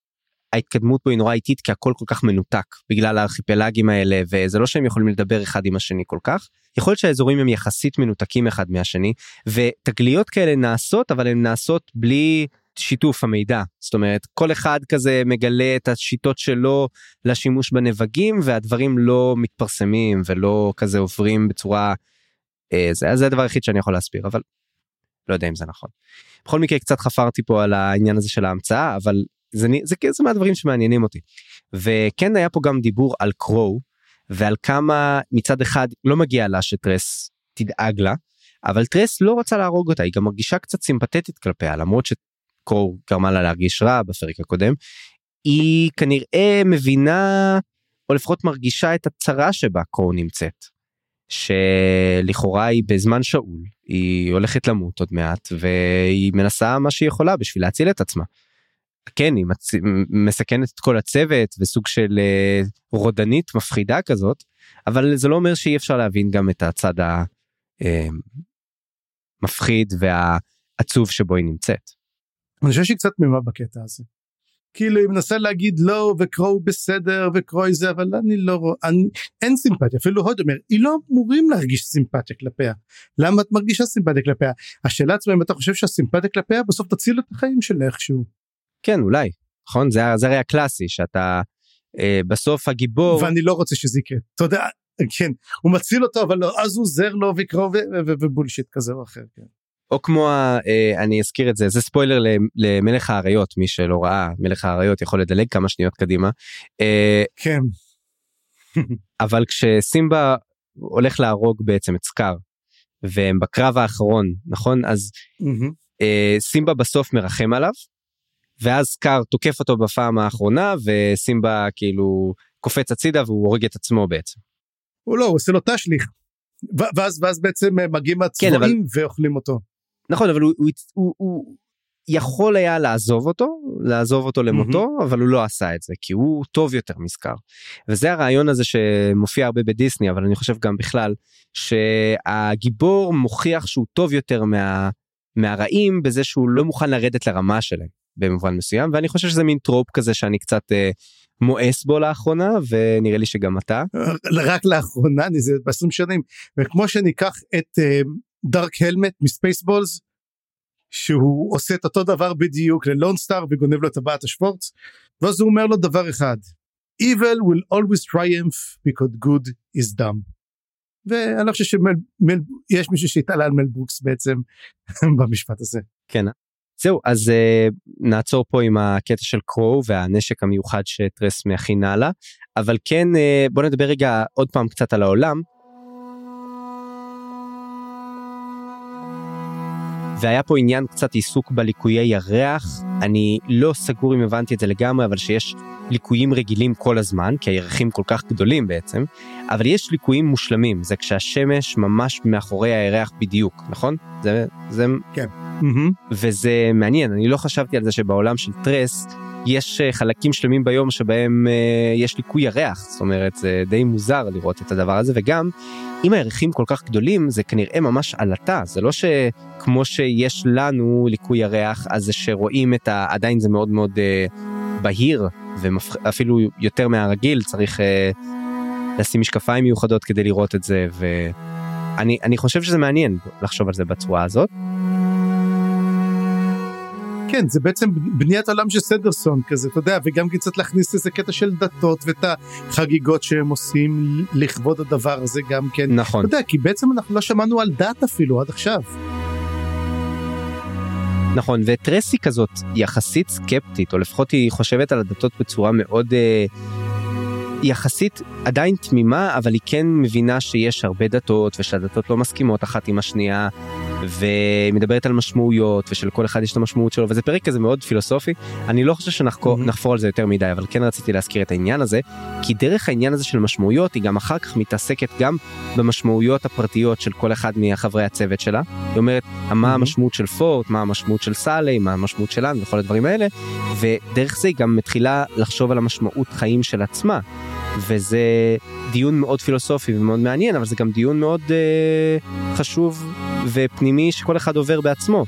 ההתקדמות בו היא נורא איטית כי הכל כל כך מנותק בגלל הארכיפלגים האלה וזה לא שהם יכולים לדבר אחד עם השני כל כך. יכול להיות שהאזורים הם יחסית מנותקים אחד מהשני ותגליות כאלה נעשות אבל הן נעשות בלי שיתוף המידע זאת אומרת כל אחד כזה מגלה את השיטות שלו לשימוש בנבגים והדברים לא מתפרסמים ולא כזה עוברים בצורה אה, זה, זה הדבר היחיד שאני יכול להסביר אבל לא יודע אם זה נכון. בכל מקרה קצת חפרתי פה על העניין הזה של ההמצאה אבל זה זה, זה, זה מהדברים שמעניינים אותי וכן היה פה גם דיבור על קרו ועל כמה מצד אחד לא מגיע לה שטרס תדאג לה אבל טרס לא רוצה להרוג אותה היא גם מרגישה קצת סימפתטית כלפיה למרות קור גרמה לה להרגיש רע בפרק הקודם. היא כנראה מבינה או לפחות מרגישה את הצרה שבה קור נמצאת. שלכאורה היא בזמן שאול היא הולכת למות עוד מעט והיא מנסה מה שהיא יכולה בשביל להציל את עצמה. כן היא מצ... מסכנת את כל הצוות וסוג של uh, רודנית מפחידה כזאת אבל זה לא אומר שאי אפשר להבין גם את הצד המפחיד אה, והעצוב שבו היא נמצאת. אני חושב שהיא קצת תמימה בקטע הזה. כאילו היא מנסה להגיד לא וקרו בסדר וקרוי זה אבל אני לא רואה אני אין סימפתיה. אפילו הוד אומר היא לא אמורים להרגיש סימפתיה כלפיה. למה את מרגישה סימפתיה כלפיה? השאלה עצמה אם אתה חושב שהסימפתיה כלפיה בסוף תציל את החיים שלה איכשהו. כן אולי. נכון? זה זה הרי הקלאסי שאתה אה, בסוף הגיבור ואני לא רוצה שזה יקרה. אתה יודע כן. הוא מציל אותו אבל לא, אז הוא עוזר לו ויקרו ובולשיט כזה או אחר כן. או כמו אה, אני אזכיר את זה זה ספוילר למלך האריות מי שלא ראה מלך האריות יכול לדלג כמה שניות קדימה. אה, כן. אבל כשסימבה הולך להרוג בעצם את סקאר והם בקרב האחרון נכון אז אה, סימבה בסוף מרחם עליו ואז סקאר תוקף אותו בפעם האחרונה וסימבה כאילו קופץ הצידה והוא הורג את עצמו בעצם. הוא לא הוא עושה לו תשליך. ואז ואז בעצם מגיעים הצבועים כן, אבל... ואוכלים אותו. נכון אבל הוא, הוא, הוא, הוא יכול היה לעזוב אותו לעזוב אותו למותו mm-hmm. אבל הוא לא עשה את זה כי הוא טוב יותר מזכר. וזה הרעיון הזה שמופיע הרבה בדיסני אבל אני חושב גם בכלל שהגיבור מוכיח שהוא טוב יותר מה, מהרעים בזה שהוא לא מוכן לרדת לרמה שלהם במובן מסוים ואני חושב שזה מין trope כזה שאני קצת אה, מואס בו לאחרונה ונראה לי שגם אתה. רק לאחרונה זה ב-20 שנים וכמו שניקח את אה, Dark Helmet מ Spaceballs שהוא עושה את אותו דבר בדיוק ל Lone Starr וגונב לו את טבעת ה Schwartz ואז הוא אומר לו דבר אחד evil will always triumph because good is dumb. ואני לא חושב שיש מישהו שהתעלה על מל ברוקס בעצם במשפט הזה. כן זהו אז uh, נעצור פה עם הקטע של קרו והנשק המיוחד שטרס מכינה לה אבל כן uh, בוא נדבר רגע עוד פעם קצת על העולם והיה פה עניין קצת עיסוק בליקויי ירח, אני לא סגור אם הבנתי את זה לגמרי, אבל שיש ליקויים רגילים כל הזמן, כי הירחים כל כך גדולים בעצם, אבל יש ליקויים מושלמים, זה כשהשמש ממש מאחורי הירח בדיוק, נכון? זה... זה... כן. וזה מעניין, אני לא חשבתי על זה שבעולם של טרס, יש אה, חלקים שלמים ביום שבהם אה, יש ליקוי ירח, זאת אומרת זה די מוזר לראות את הדבר הזה, וגם אם הירחים כל כך גדולים זה כנראה ממש עלטה, זה לא שכמו שיש לנו ליקוי ירח, אז זה שרואים את ה... עדיין זה מאוד מאוד אה, בהיר, ואפילו יותר מהרגיל צריך אה, לשים משקפיים מיוחדות כדי לראות את זה, ואני חושב שזה מעניין לחשוב על זה בצורה הזאת. כן זה בעצם בניית עולם של סנדרסון כזה אתה יודע וגם קצת להכניס איזה קטע של דתות ואת החגיגות שהם עושים לכבוד הדבר הזה גם כן נכון אתה יודע כי בעצם אנחנו לא שמענו על דת אפילו עד עכשיו. נכון. וטרסי כזאת יחסית סקפטית או לפחות היא חושבת על הדתות בצורה מאוד אה, יחסית עדיין תמימה אבל היא כן מבינה שיש הרבה דתות ושהדתות לא מסכימות אחת עם השנייה ומדברת על משמעויות ושלכל אחד יש את המשמעות שלו וזה פרק כזה מאוד פילוסופי אני לא חושב שנחפור mm-hmm. על זה יותר מדי אבל כן רציתי להזכיר את העניין הזה כי דרך העניין הזה של משמעויות היא גם אחר כך מתעסקת גם במשמעויות הפרטיות של כל אחד מחברי הצוות שלה. היא אומרת מה המשמעות של פורט מה המשמעות של סאלי מה המשמעות שלנו וכל הדברים האלה ודרך זה היא גם מתחילה לחשוב על המשמעות חיים של עצמה. וזה דיון מאוד פילוסופי ומאוד מעניין אבל זה גם דיון מאוד uh, חשוב ופנימי שכל אחד עובר בעצמו.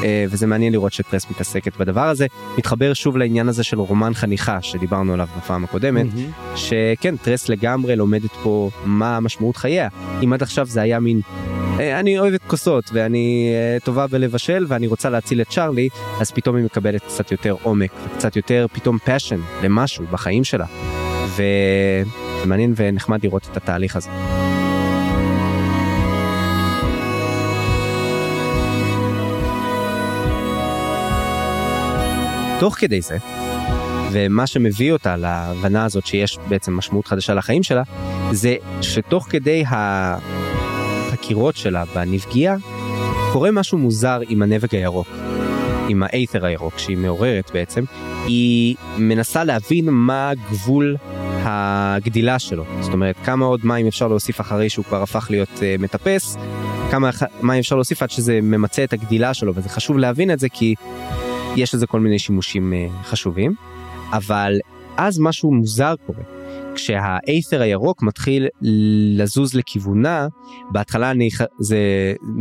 Uh, וזה מעניין לראות שטרס מתעסקת בדבר הזה מתחבר שוב לעניין הזה של רומן חניכה שדיברנו עליו בפעם הקודמת mm-hmm. שכן טרס לגמרי לומדת פה מה המשמעות חייה אם עד עכשיו זה היה מין אה, אני אוהבת כוסות ואני טובה בלבשל ואני רוצה להציל את צ'ארלי אז פתאום היא מקבלת קצת יותר עומק קצת יותר פתאום passion למשהו בחיים שלה. ומעניין ונחמד לראות את התהליך הזה. תוך כדי זה, ומה שמביא אותה להבנה הזאת שיש בעצם משמעות חדשה לחיים שלה, זה שתוך כדי החקירות שלה בנפגיעה, קורה משהו מוזר עם הנבג הירוק, עם האייתר הירוק שהיא מעוררת בעצם, היא מנסה להבין מה גבול הגדילה שלו. זאת אומרת כמה עוד מים אפשר להוסיף אחרי שהוא כבר הפך להיות uh, מטפס? כמה מים אפשר להוסיף עד שזה ממצה את הגדילה שלו? וזה חשוב להבין את זה כי יש לזה כל מיני שימושים uh, חשובים. אבל אז משהו מוזר קורה. כשהאייתר הירוק מתחיל לזוז לכיוונה בהתחלה אני זה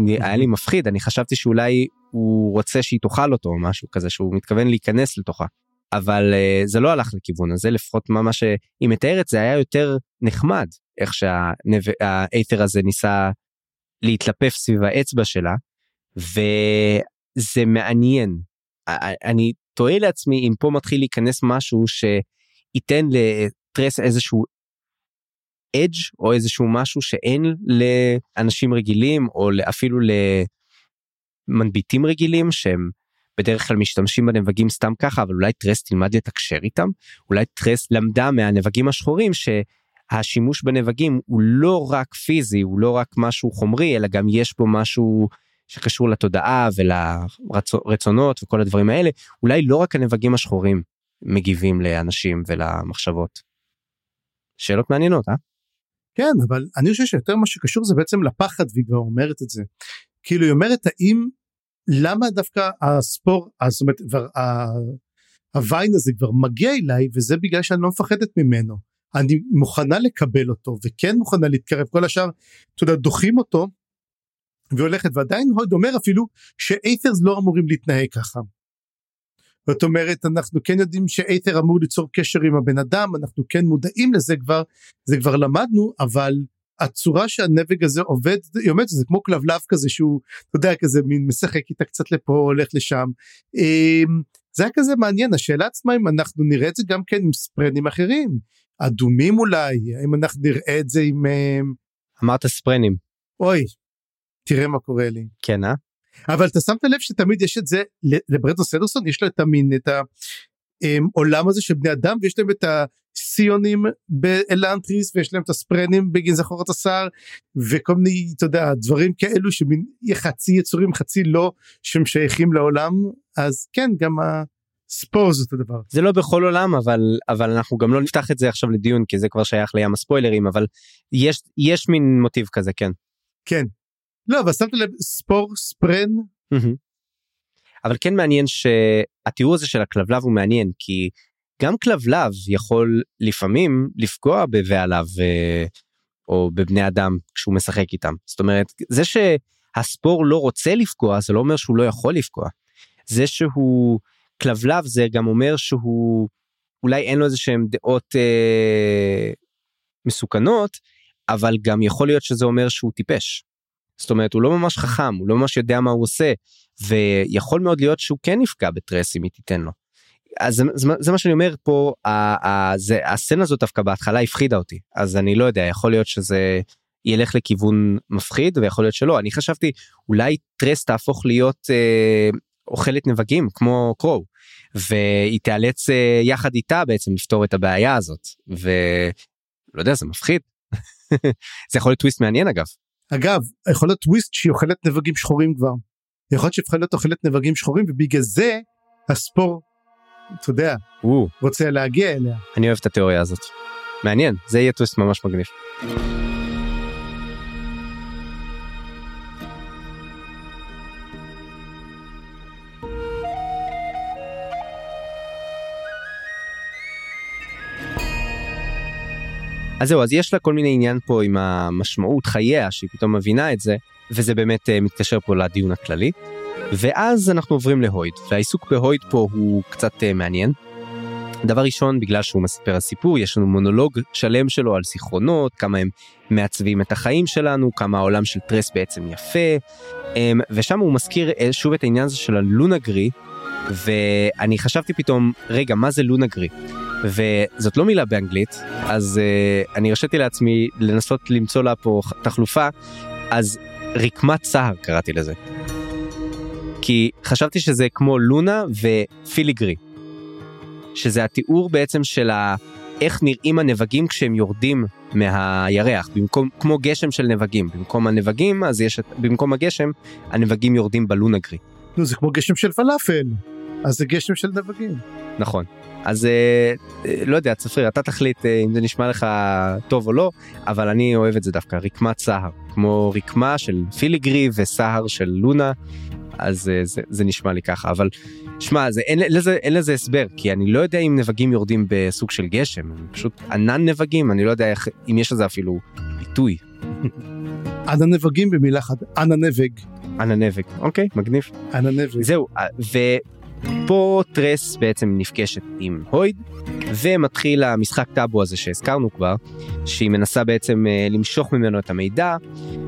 היה לי מפחיד. אני חשבתי שאולי הוא רוצה שהיא תאכל אותו או משהו כזה שהוא מתכוון להיכנס לתוכה אבל uh, זה לא הלך לכיוון הזה לפחות מה שהיא מתארת זה היה יותר נחמד איך שהאייתר הזה ניסה להתלפף סביב האצבע שלה וזה מעניין. אני תוהה לעצמי אם פה מתחיל להיכנס משהו שייתן לטרס איזשהו אדג' או איזשהו משהו שאין לאנשים רגילים או אפילו למנביטים רגילים שהם בדרך כלל משתמשים בנבגים סתם ככה אבל אולי טרס תלמד לתקשר איתם אולי טרס למדה מהנבגים השחורים שהשימוש בנבגים הוא לא רק פיזי הוא לא רק משהו חומרי אלא גם יש בו משהו שקשור לתודעה ולרצונות וכל הדברים האלה אולי לא רק הנבגים השחורים מגיבים לאנשים ולמחשבות. שאלות מעניינות אה? כן אבל אני חושב שיותר מה שקשור זה בעצם לפחד והיא כבר אומרת את זה. כאילו היא אומרת האם למה דווקא הספור זאת אומרת כבר הוויין הזה כבר מגיע אליי וזה בגלל שאני לא מפחדת ממנו אני מוכנה לקבל אותו וכן מוכנה להתקרב כל השאר אתה יודע דוחים אותו והולכת ועדיין הוד אומר אפילו שאייתרס לא אמורים להתנהג ככה. זאת אומרת אנחנו כן יודעים שאייתר אמור ליצור קשר עם הבן אדם אנחנו כן מודעים לזה כבר זה כבר למדנו אבל הצורה שהנבג הזה עובד היא אומרת זה כמו כלבלב כזה שהוא אתה יודע כזה מין משחק איתה קצת לפה הולך לשם. אמ, זה היה כזה מעניין. השאלה עצמה אם אנחנו נראה את זה גם כן עם ספרנים אחרים. אדומים אולי האם אנחנו נראה את זה עם אמ, אמרת ספרנים. אוי תראה מה קורה לי. כן אה? אבל אתה שמת לב שתמיד יש את זה לברדו סדרסון יש לו את המין את העולם אמ, הזה של בני אדם ויש להם את סיונים באלנטריס ויש להם את הספרנים בגין זכורת השר וכל מיני אתה יודע דברים כאלו שמין חצי יצורים חצי לא שהם שייכים לעולם אז כן גם הספור זה אותו דבר. זה לא בכל עולם אבל אבל אנחנו גם לא נפתח את זה עכשיו לדיון כי זה כבר שייך לים הספוילרים אבל יש יש מין מוטיב כזה כן. כן. לא אבל שמת לב ספור ספרן. אבל כן מעניין שהתיאור הזה של הכלבלב הוא מעניין כי גם כלבלב יכול לפעמים לפגוע בבעליו אה, או בבני אדם כשהוא משחק איתם. זאת אומרת, זה שהספור לא רוצה לפגוע זה לא אומר שהוא לא יכול לפגוע. זה שהוא כלבלב זה גם אומר שהוא אולי אין לו איזה שהם דעות אה, מסוכנות אבל גם יכול להיות שזה אומר שהוא טיפש. זאת אומרת הוא לא ממש חכם הוא לא ממש יודע מה הוא עושה ויכול מאוד להיות שהוא כן יפגע בטרס אם היא תיתן לו. אז זה, זה, זה מה שאני אומר פה ה, ה, זה, הסצנה הזאת דווקא בהתחלה הפחידה אותי. אז אני לא יודע יכול להיות שזה ילך לכיוון מפחיד ויכול להיות שלא. אני חשבתי אולי טרס תהפוך להיות אה, אוכלת נבגים כמו קרו והיא תיאלץ אה, יחד איתה בעצם לפתור את הבעיה הזאת. ולא יודע זה מפחיד. זה יכול להיות טוויסט מעניין אגב. אגב יכול להיות טוויסט שהיא אוכלת נבגים שחורים כבר. יכול להיות להיות אוכלת נבגים שחורים ובגלל זה הספור אתה יודע או, רוצה להגיע אליה. אני אוהב את התיאוריה הזאת. מעניין זה יהיה טוויסט ממש מגניב. אז זהו אז יש לה כל מיני עניין פה עם המשמעות חייה שהיא פתאום מבינה את זה וזה באמת uh, מתקשר פה לדיון הכללי. ואז אנחנו עוברים להויד והעיסוק בהויד פה הוא קצת uh, מעניין. דבר ראשון בגלל שהוא מספר הסיפור יש לנו מונולוג שלם שלו על זיכרונות כמה הם מעצבים את החיים שלנו כמה העולם של טרס בעצם יפה um, ושם הוא מזכיר uh, שוב את העניין הזה של הלונגרי ואני חשבתי פתאום רגע מה זה לונגרי וזאת לא מילה באנגלית אז uh, אני הרשיתי לעצמי לנסות למצוא לה פה תחלופה אז רקמת סהר קראתי לזה. כי חשבתי שזה כמו לונה ופיליגרי. שזה התיאור בעצם של ה... איך נראים הנבגים כשהם יורדים מהירח במקום כמו גשם של נבגים במקום הנבגים אז יש במקום הגשם הנבגים יורדים בלונגרי. נו זה כמו גשם של פלאפל אז זה גשם של נבגים. נכון. אז אה, אה, לא יודע צפריר אתה תחליט אה, אם זה נשמע לך טוב או לא אבל אני אוהב את זה דווקא רקמת סהר כמו רקמה של פיליגרי וסהר של לונה אז אה, זה, זה נשמע לי ככה אבל שמע זה אין לזה אין לזה הסבר כי אני לא יודע אם נבגים יורדים בסוג של גשם פשוט ענן נבגים אני לא יודע איך אם יש לזה אפילו ביטוי. אנה נבגים במילה אחת אנה נבג אנה נבג אוקיי מגניב אנה נבג. זהו אה, ופה טרס בעצם נפגשת עם הויד ומתחיל המשחק טאבו הזה שהזכרנו כבר שהיא מנסה בעצם אה, למשוך ממנו את המידע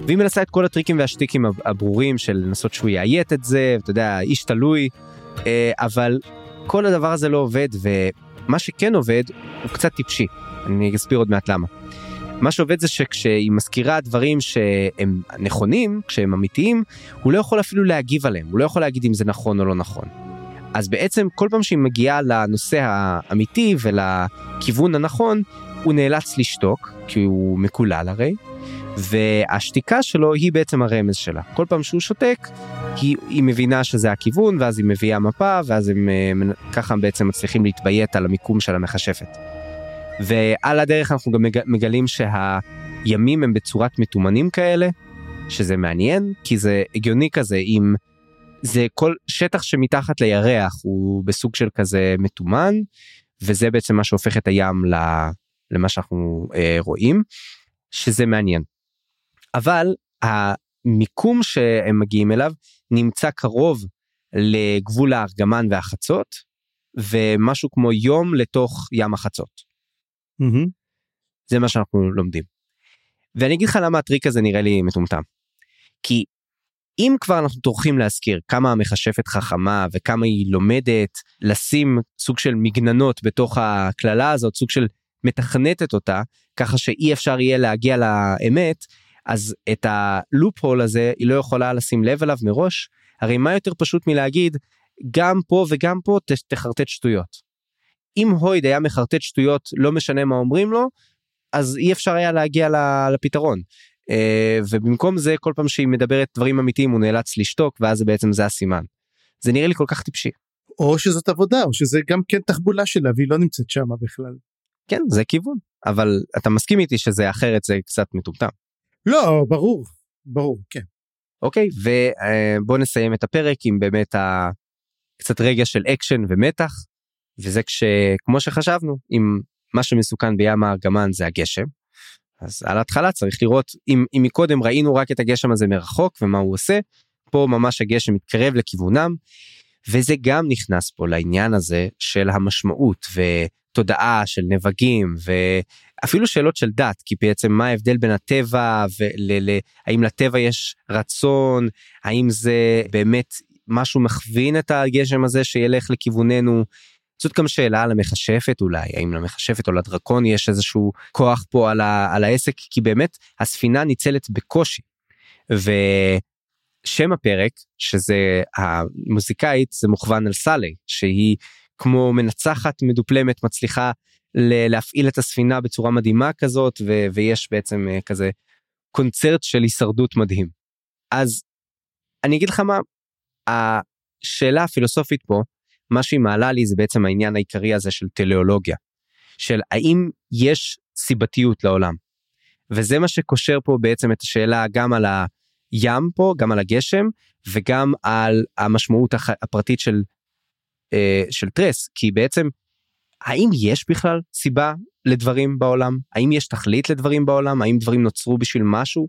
והיא מנסה את כל הטריקים והשטיקים הב- הברורים של לנסות שהוא יאיית את זה אתה יודע איש תלוי אה, אבל כל הדבר הזה לא עובד ומה שכן עובד הוא קצת טיפשי אני אסביר עוד מעט למה. מה שעובד זה שכשהיא מזכירה דברים שהם נכונים כשהם אמיתיים הוא לא יכול אפילו להגיב עליהם הוא לא יכול להגיד אם זה נכון או לא נכון. אז בעצם כל פעם שהיא מגיעה לנושא האמיתי ולכיוון הנכון הוא נאלץ לשתוק כי הוא מקולל הרי והשתיקה שלו היא בעצם הרמז שלה כל פעם שהוא שותק היא, היא מבינה שזה הכיוון ואז היא מביאה מפה ואז הם אה, ככה בעצם מצליחים להתביית על המיקום של המכשפת. ועל הדרך אנחנו גם מג- מגלים שהימים הם בצורת מתומנים כאלה שזה מעניין כי זה הגיוני כזה אם זה כל שטח שמתחת לירח הוא בסוג של כזה מתומן וזה בעצם מה שהופך את הים למה שאנחנו אה, רואים שזה מעניין. אבל המיקום שהם מגיעים אליו נמצא קרוב לגבול הארגמן והחצות ומשהו כמו יום לתוך ים החצות. מהמם. זה מה שאנחנו לומדים. ואני אגיד לך למה הטריק הזה נראה לי מטומטם. כי אם כבר אנחנו טורחים להזכיר כמה המכשפת חכמה וכמה היא לומדת לשים סוג של מגננות בתוך הקללה הזאת, סוג של מתכנתת אותה, ככה שאי אפשר יהיה להגיע לאמת, אז את הלופ הול הזה היא לא יכולה לשים לב אליו מראש. הרי מה יותר פשוט מלהגיד גם פה וגם פה תחרטט שטויות. אם הויד היה מחרטט שטויות לא משנה מה אומרים לו אז אי אפשר היה להגיע לפתרון. אה, ובמקום זה כל פעם שהיא מדברת דברים אמיתיים הוא נאלץ לשתוק ואז בעצם זה הסימן. זה נראה לי כל כך טיפשי. או שזאת עבודה או שזה גם כן תחבולה שלה והיא לא נמצאת שמה בכלל. כן זה כיוון אבל אתה מסכים איתי שזה אחרת זה קצת מטומטם. לא ברור ברור כן. אוקיי ובוא נסיים את הפרק עם באמת קצת רגע של אקשן ומתח וזה כשכמו שחשבנו אם מה שמסוכן בים הארגמן זה הגשם. אז על ההתחלה צריך לראות אם, אם מקודם ראינו רק את הגשם הזה מרחוק ומה הוא עושה פה ממש הגשם מתקרב לכיוונם וזה גם נכנס פה לעניין הזה של המשמעות ותודעה של נבגים ואפילו שאלות של דת כי בעצם מה ההבדל בין הטבע והאם לטבע יש רצון האם זה באמת משהו מכווין את הגשם הזה שילך לכיווננו. זאת גם שאלה על המכשפת אולי האם למכשפת או לדרקון יש איזשהו כוח פה על, ה, על העסק כי באמת הספינה ניצלת בקושי. ושם הפרק שזה המוזיקאית זה מוכוון על סאלי שהיא כמו מנצחת מדופלמת מצליחה להפעיל את הספינה בצורה מדהימה כזאת ו- ויש בעצם אה, כזה קונצרט של הישרדות מדהים. אז אני אגיד לך מה השאלה הפילוסופית פה, מה שהיא מעלה לי זה בעצם העניין העיקרי הזה של טליאולוגיה. של האם יש סיבתיות לעולם. וזה מה שקושר פה בעצם את השאלה גם על הים פה, גם על הגשם, וגם על המשמעות הפרטית של, אה, של טרס. כי בעצם, האם יש בכלל סיבה לדברים בעולם? האם יש תכלית לדברים בעולם? האם דברים נוצרו בשביל משהו?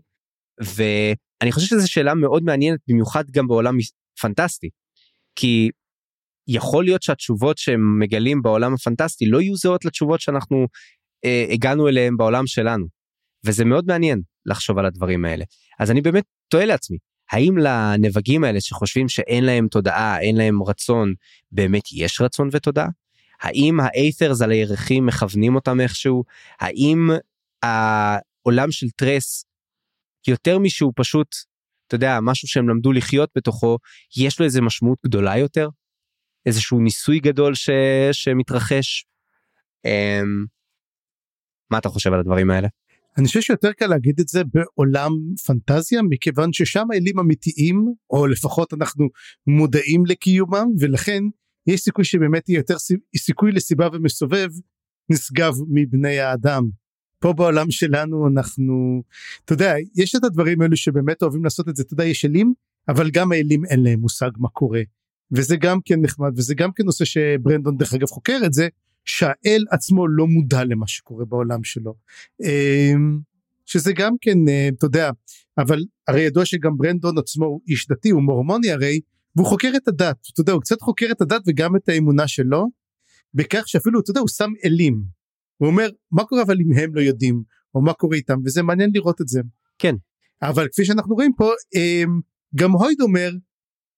ואני חושב שזו שאלה מאוד מעניינת, במיוחד גם בעולם פנטסטי. כי יכול להיות שהתשובות שהם מגלים בעולם הפנטסטי לא יהיו זהות לתשובות שאנחנו אה, הגענו אליהם בעולם שלנו. וזה מאוד מעניין לחשוב על הדברים האלה. אז אני באמת תוהה לעצמי, האם לנבגים האלה שחושבים שאין להם תודעה, אין להם רצון, באמת יש רצון ותודעה? האם האיית'רס על הירחים מכוונים אותם איכשהו? האם העולם של טרס יותר משהוא פשוט אתה יודע, משהו שהם למדו לחיות בתוכו, יש לו איזה משמעות גדולה יותר? איזשהו ניסוי גדול ש... שמתרחש? אמ... מה אתה חושב על הדברים האלה? אני חושב שיותר קל להגיד את זה בעולם פנטזיה מכיוון ששם אלים אמיתיים או לפחות אנחנו מודעים לקיומם ולכן יש סיכוי שבאמת יהיה יותר סיכוי לסיבה ומסובב נשגב מבני האדם. פה בעולם שלנו אנחנו אתה יודע יש את הדברים האלו שבאמת אוהבים לעשות את זה אתה יודע יש אלים אבל גם האלים אין להם מושג מה קורה וזה גם כן נחמד וזה גם כן נושא שברנדון דרך אגב חוקר את זה שהאל עצמו לא מודע למה שקורה בעולם שלו. אמ, שזה גם כן אה, אתה יודע אבל הרי ידוע שגם ברנדון עצמו הוא איש דתי הוא מורמוני הרי והוא חוקר את הדת אתה יודע הוא קצת חוקר את הדת וגם את האמונה שלו בכך שאפילו אתה יודע הוא שם אלים הוא אומר מה קורה אבל אם הם לא יודעים או מה קורה איתם וזה מעניין לראות את זה. כן. אבל כפי שאנחנו רואים פה אמ, גם הויד אומר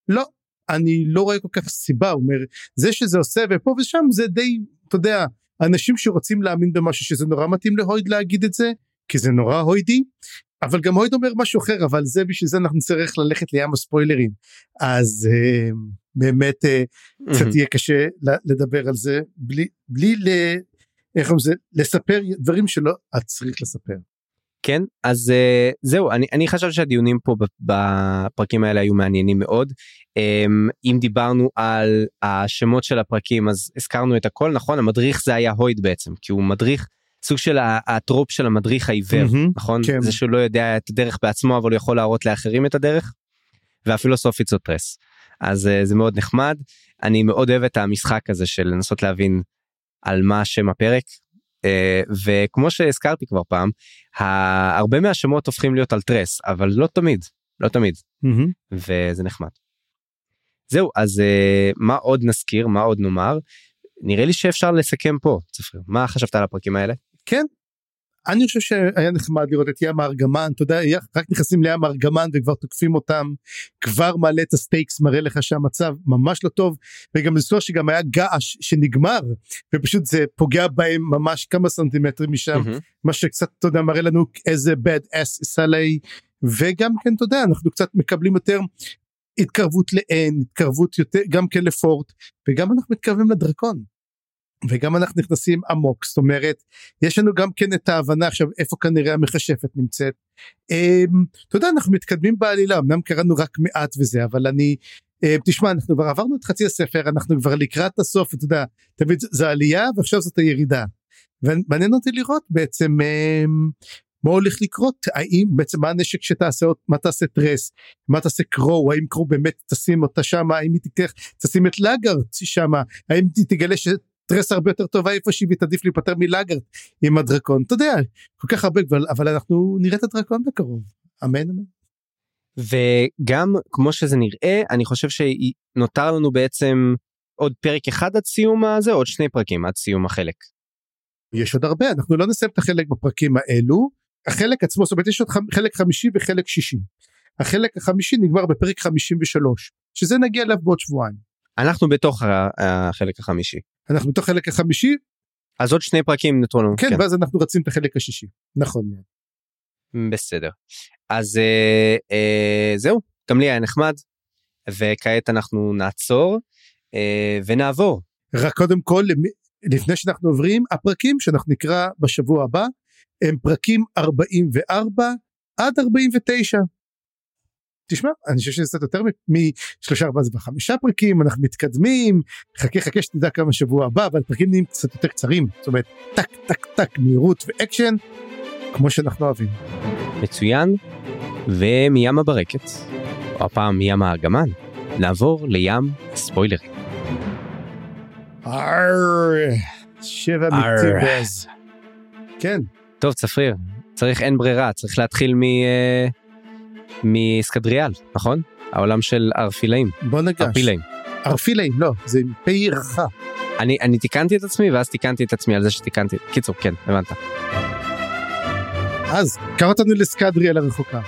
לא אני לא רואה כל כך סיבה הוא אומר זה שזה עושה ופה ושם זה די אתה יודע אנשים שרוצים להאמין במשהו שזה נורא מתאים להויד להגיד את זה כי זה נורא הוידי אבל גם הויד אומר משהו אחר אבל זה בשביל זה אנחנו נצטרך ללכת לים הספוילרים אז uh, באמת uh, קצת יהיה קשה לדבר על זה בלי בלי איך אומרים זה לספר דברים שלא את צריך לספר. כן אז uh, זהו אני אני חשבתי שהדיונים פה בפרקים האלה היו מעניינים מאוד um, אם דיברנו על השמות של הפרקים אז הזכרנו את הכל נכון המדריך זה היה הויד בעצם כי הוא מדריך סוג של הטרופ של המדריך העיוור mm-hmm, נכון כן. זה שהוא לא יודע את הדרך בעצמו אבל הוא יכול להראות לאחרים את הדרך. והפילוסופית זאת טרס אז uh, זה מאוד נחמד אני מאוד אוהב את המשחק הזה של לנסות להבין על מה שם הפרק וכמו שהזכרתי כבר פעם הרבה מהשמות הופכים להיות על טרס אבל לא תמיד לא תמיד. mm-hmm. וזה נחמד. זהו אז uh, מה עוד נזכיר מה עוד נאמר? נראה לי שאפשר לסכם פה צפריר. מה חשבת על הפרקים האלה? כן אני חושב שהיה נחמד לראות את ים הארגמן אתה יודע רק נכנסים לים הארגמן וכבר תוקפים אותם כבר מעלה את ה stakes מראה לך שהמצב ממש לא טוב וגם לזכור שגם היה גשם שנגמר ופשוט זה פוגע בהם ממש כמה סנטימטרים משם mm-hmm. מה שקצת אתה יודע מראה לנו איזה bad ass סלי וגם כן אתה יודע אנחנו קצת מקבלים יותר התקרבות לאן התקרבות יותר גם כן לפורט וגם אנחנו מתקרבים לדרקון. וגם אנחנו נכנסים עמוק זאת אומרת יש לנו גם כן את ההבנה עכשיו איפה כנראה המכשפת נמצאת. אמ, אתה יודע אנחנו מתקדמים בעלילה אמנם קראנו רק מעט וזה אבל אני אמ, תשמע אנחנו כבר עברנו את חצי הספר אנחנו כבר לקראת הסוף אתה יודע תמיד זה עלייה ועכשיו זאת הירידה. ומעניין אותי לראות בעצם אמ, מה הולך לקרות האם בעצם מה הנשק שתעשה מה תעשה טרס מה תעשה קרו האם קרו באמת תשים אותה שמה האם היא תיקח תשים את לאגרט שמה האם היא תגלה שטרס הרבה יותר טובה איפה שהיא ותעדיף להיפטר מלאגרט עם הדרקון אתה יודע כל כך הרבה אבל, אבל אנחנו נראה את הדרקון בקרוב אמן אמן. וגם כמו שזה נראה אני חושב שנותר לנו בעצם עוד פרק אחד עד סיום הזה עוד שני פרקים עד סיום החלק. יש עוד הרבה אנחנו לא נסיים את החלק בפרקים האלו החלק עצמו זאת אומרת יש עוד חלק חמישי וחלק שישי. החלק החמישי נגמר בפרק 53 שזה נגיע אליו בעוד שבועיים. אנחנו בתוך החלק החמישי. אנחנו בתוך החלק החמישי. אז עוד שני פרקים נתנו. כן, כן ואז אנחנו רצים את החלק השישי. נכון מאוד. בסדר. אז אה, אה, זהו גם לי היה נחמד וכעת אנחנו נעצור אה, ונעבור. רק קודם כל לפני שאנחנו עוברים הפרקים שאנחנו נקרא בשבוע הבא הם פרקים 44 עד 49. תשמע אני חושב שזה קצת יותר משלושה ארבעה זה בחמישה פרקים אנחנו מתקדמים חכה חכה שתדע כמה שבוע הבא אבל פרקים נהיים קצת יותר קצרים זאת אומרת טק טק טק מהירות ואקשן כמו שאנחנו אוהבים. מצוין ומים הברקת או הפעם מים הארגמן נעבור לים ספוילרים. שבע מטיבז. כן. טוב צפריר צריך אין ברירה צריך להתחיל מ... אה, מסקדריאל נכון? העולם של ארפילאים. בוא נגש. ארפילאים. ארפילאים לא זה פי רחה. אני, אני תיקנתי את עצמי ואז תיקנתי את עצמי על זה שתיקנתי. קיצור כן הבנת. אז קח אותנו לסקדריאל הרחוקה.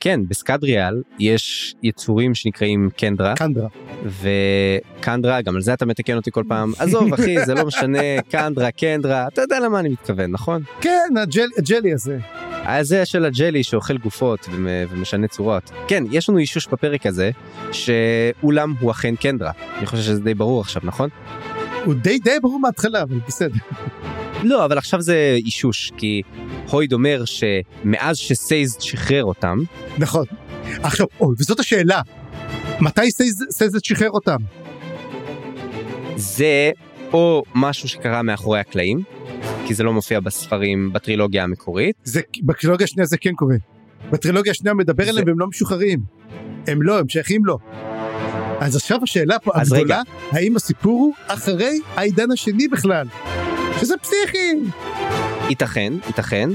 כן בסקדריאל יש יצורים שנקראים קנדרה. קנדרה. וקנדרה גם על זה אתה מתקן אותי כל פעם עזוב אחי זה לא משנה קנדרה קנדרה אתה יודע למה אני מתכוון נכון? כן הג'ל, הג'לי הזה. הזה של הג'לי שאוכל גופות ומשנה צורות. כן יש לנו אישוש בפרק הזה שאולם הוא אכן קנדרה אני חושב שזה די ברור עכשיו נכון? הוא די די ברור מההתחלה אבל בסדר. לא אבל עכשיו זה אישוש כי הויד אומר שמאז שסייז שחרר אותם. נכון. עכשיו אוי וזאת השאלה מתי סייז שחרר אותם? זה או משהו שקרה מאחורי הקלעים כי זה לא מופיע בספרים בטרילוגיה המקורית. זה בטרילוגיה השנייה זה כן קורה. בטרילוגיה השנייה מדבר זה... אליהם והם לא משוחררים. הם לא הם שייכים לו. אז עכשיו השאלה פה הגדולה רגע. האם הסיפור הוא אחרי העידן השני בכלל. שזה פסיכי. ייתכן, ייתכן,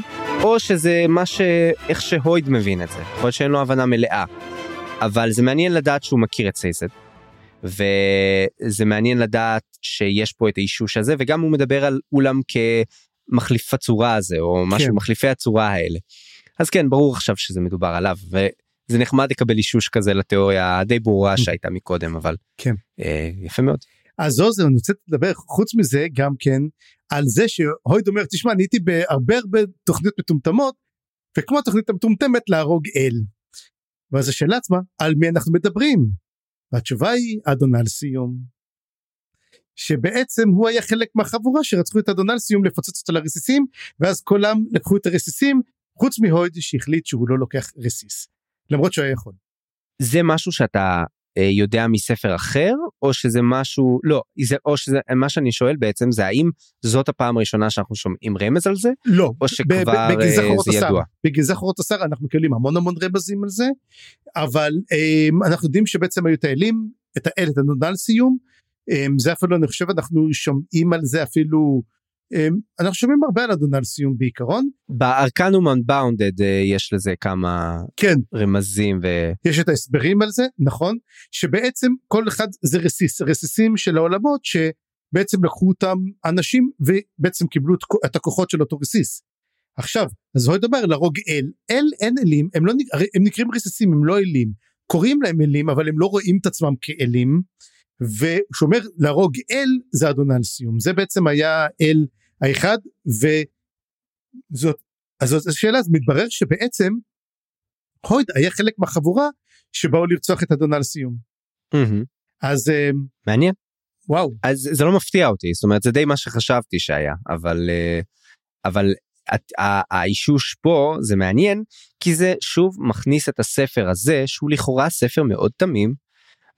או שזה מה ש... איך שהויד מבין את זה, יכול להיות שאין לו הבנה מלאה. אבל זה מעניין לדעת שהוא מכיר את סייסד. וזה מעניין לדעת שיש פה את האישוש הזה וגם הוא מדבר על אולם כמחליף הצורה הזה או משהו כן. מחליפי הצורה האלה. אז כן ברור עכשיו שזה מדובר עליו וזה נחמד לקבל אישוש כזה לתיאוריה די ברורה שהייתה מקודם אבל כן אה, יפה מאוד. אז זו אני רוצה לדבר חוץ מזה גם כן על זה שהויד אומר תשמע אני הייתי בהרבה הרבה תוכניות מטומטמות וכמו התוכנית המטומטמת להרוג אל. ואז השאלה עצמה על מי אנחנו מדברים והתשובה היא אדונלסיום שבעצם הוא היה חלק מהחבורה שרצחו את אדונלסיום לפוצץ אותו לרסיסים ואז כולם לקחו את הרסיסים חוץ מהויד שהחליט שהוא לא לוקח רסיס למרות שהוא היה יכול. זה משהו שאתה יודע מספר אחר או שזה משהו לא זה או שזה מה שאני שואל בעצם זה האם זאת הפעם הראשונה שאנחנו שומעים רמז על זה לא או שכבר אה, זה ידוע. בגזע חורות השר אנחנו מקבלים המון המון רמזים על זה אבל אה, אנחנו יודעים שבעצם היו את האלים את האל את הנודל סיום זה אפילו אני חושב אנחנו שומעים על זה אפילו אמ, אנחנו שומעים הרבה על אדונלסיום בעיקרון. בארקנום אנבאונדד אה, יש לזה כמה כן רמזים ו... יש את ההסברים על זה נכון שבעצם כל אחד זה רסיס רסיסים של העולמות שבעצם לקחו אותם אנשים ובעצם קיבלו את הכוחות של אותו רסיס. עכשיו אז הוא ידבר להרוג אל אל אין אלים הם לא הם נקראים רסיסים הם לא אלים קוראים להם אלים אבל הם לא רואים את עצמם כאלים. ושאומר להרוג אל זה אדונלסיום זה בעצם היה אל האחד וזאת אז זאת השאלה אז מתברר שבעצם הויד היה חלק מהחבורה שבאו לרצוח את אדון על סיום. Mm-hmm. אז אה, מעניין. וואו. אז זה לא מפתיע אותי זאת אומרת זה די מה שחשבתי שהיה אבל אה, אבל האישוש פה זה מעניין כי זה שוב מכניס את הספר הזה שהוא לכאורה ספר מאוד תמים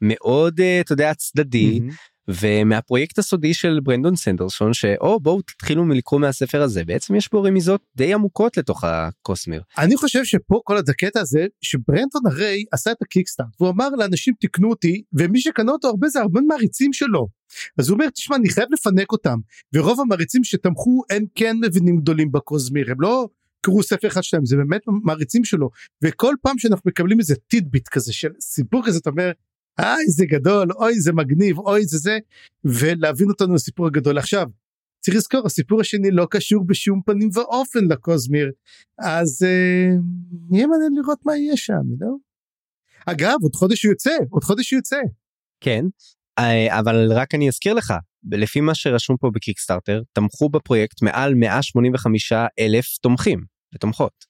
מאוד אה, אתה יודע צדדי. Mm-hmm. ומהפרויקט הסודי של ברנדון סנדרסון שאו בואו תתחילו מלקרוא מהספר הזה בעצם יש בו רמיזות די עמוקות לתוך הקוסמיר. אני חושב שפה כל הקטע הזה שברנדון הרי עשה את הקיקסטארט והוא אמר לאנשים תקנו אותי ומי שקנה אותו הרבה זה הרבה מעריצים שלו. אז הוא אומר תשמע אני חייב לפנק אותם ורוב המעריצים שתמכו הם כן מבינים גדולים בקוסמיר הם לא קראו ספר אחד שלהם זה באמת מעריצים שלו וכל פעם שאנחנו מקבלים איזה טידביט כזה של סיפור כזה אתה אומר אוי זה גדול אוי זה מגניב אוי זה זה ולהבין אותנו לסיפור הגדול עכשיו צריך לזכור הסיפור השני לא קשור בשום פנים ואופן לקוזמיר אז אה, יהיה מעניין לראות מה יהיה שם know? אגב עוד חודש הוא יוצא עוד חודש הוא יוצא. כן אה, אבל רק אני אזכיר לך לפי מה שרשום פה בקיקסטארטר תמכו בפרויקט מעל 185 אלף תומכים ותומכות.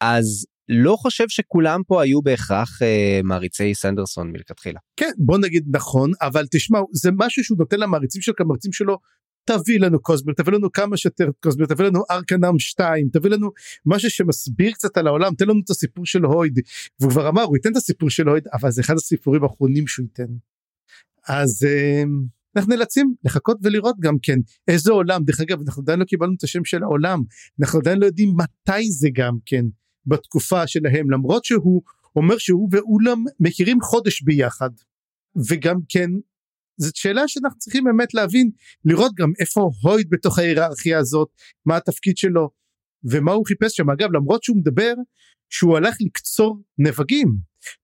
אז לא חושב שכולם פה היו בהכרח אה, מעריצי סנדרסון מלכתחילה. כן בוא נגיד נכון אבל תשמע זה משהו שהוא נותן למעריצים שלו כמעריצים שלו תביא לנו קוסמיר תביא לנו כמה שיותר קוסמיר תביא לנו ארקנאם 2 תביא לנו משהו שמסביר קצת על העולם תן לנו את הסיפור של הויד והוא כבר אמר הוא ייתן את הסיפור של הויד אבל זה אחד הסיפורים האחרונים שהוא ייתן. אז אה, אנחנו נאלצים לחכות ולראות גם כן איזה עולם דרך אגב אנחנו עדיין לא קיבלנו את השם של העולם אנחנו עדיין לא יודעים מתי זה גם כן בתקופה שלהם למרות שהוא אומר שהוא ואולם מכירים חודש ביחד וגם כן זאת שאלה שאנחנו צריכים באמת להבין לראות גם איפה הויד בתוך ההיררכיה הזאת מה התפקיד שלו ומה הוא חיפש שם אגב למרות שהוא מדבר שהוא הלך לקצור נבגים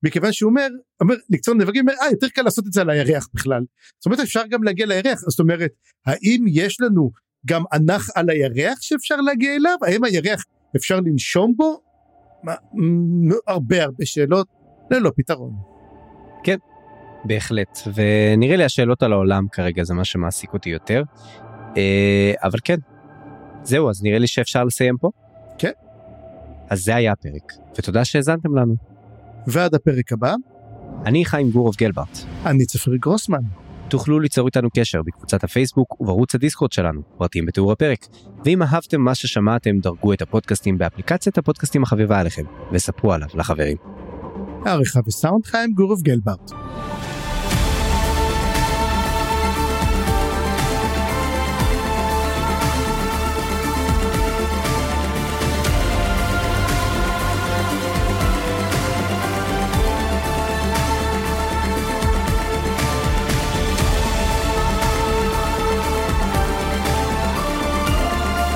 מכיוון שהוא אומר, אומר לקצור נבגים, אומר, אה יותר קל לעשות את זה על הירח בכלל. זאת אומרת אפשר גם להגיע לירח, זאת אומרת האם יש לנו גם ענך על הירח שאפשר להגיע אליו? האם הירח אפשר לנשום בו? הרבה הרבה שאלות ללא פתרון. כן, בהחלט, ונראה לי השאלות על העולם כרגע זה מה שמעסיק אותי יותר. אה, אבל כן, זהו, אז נראה לי שאפשר לסיים פה. כן. אז זה היה הפרק, ותודה שהאזנתם לנו. ועד הפרק הבא. אני חיים גורוב גלברט. אני צפרי גרוסמן. תוכלו ליצור איתנו קשר בקבוצת הפייסבוק ובערוץ הדיסקורד שלנו, פרטים בתיאור הפרק. ואם אהבתם מה ששמעתם, דרגו את הפודקאסטים באפליקציית הפודקאסטים החביבה עליכם, וספרו עליו לחברים. העריכה וסאונד חיים גורוב גלברט.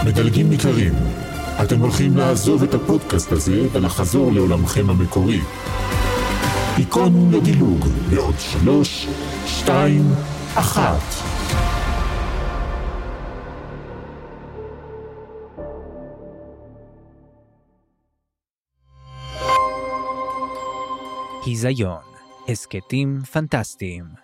מדלגים יקרים, אתם הולכים לעזוב את הפודקאסט הזה ולחזור לעולמכם המקורי. היכון לדילוג בעוד שלוש, שתיים, אחת. היזיון, הסכתים פנטסטיים.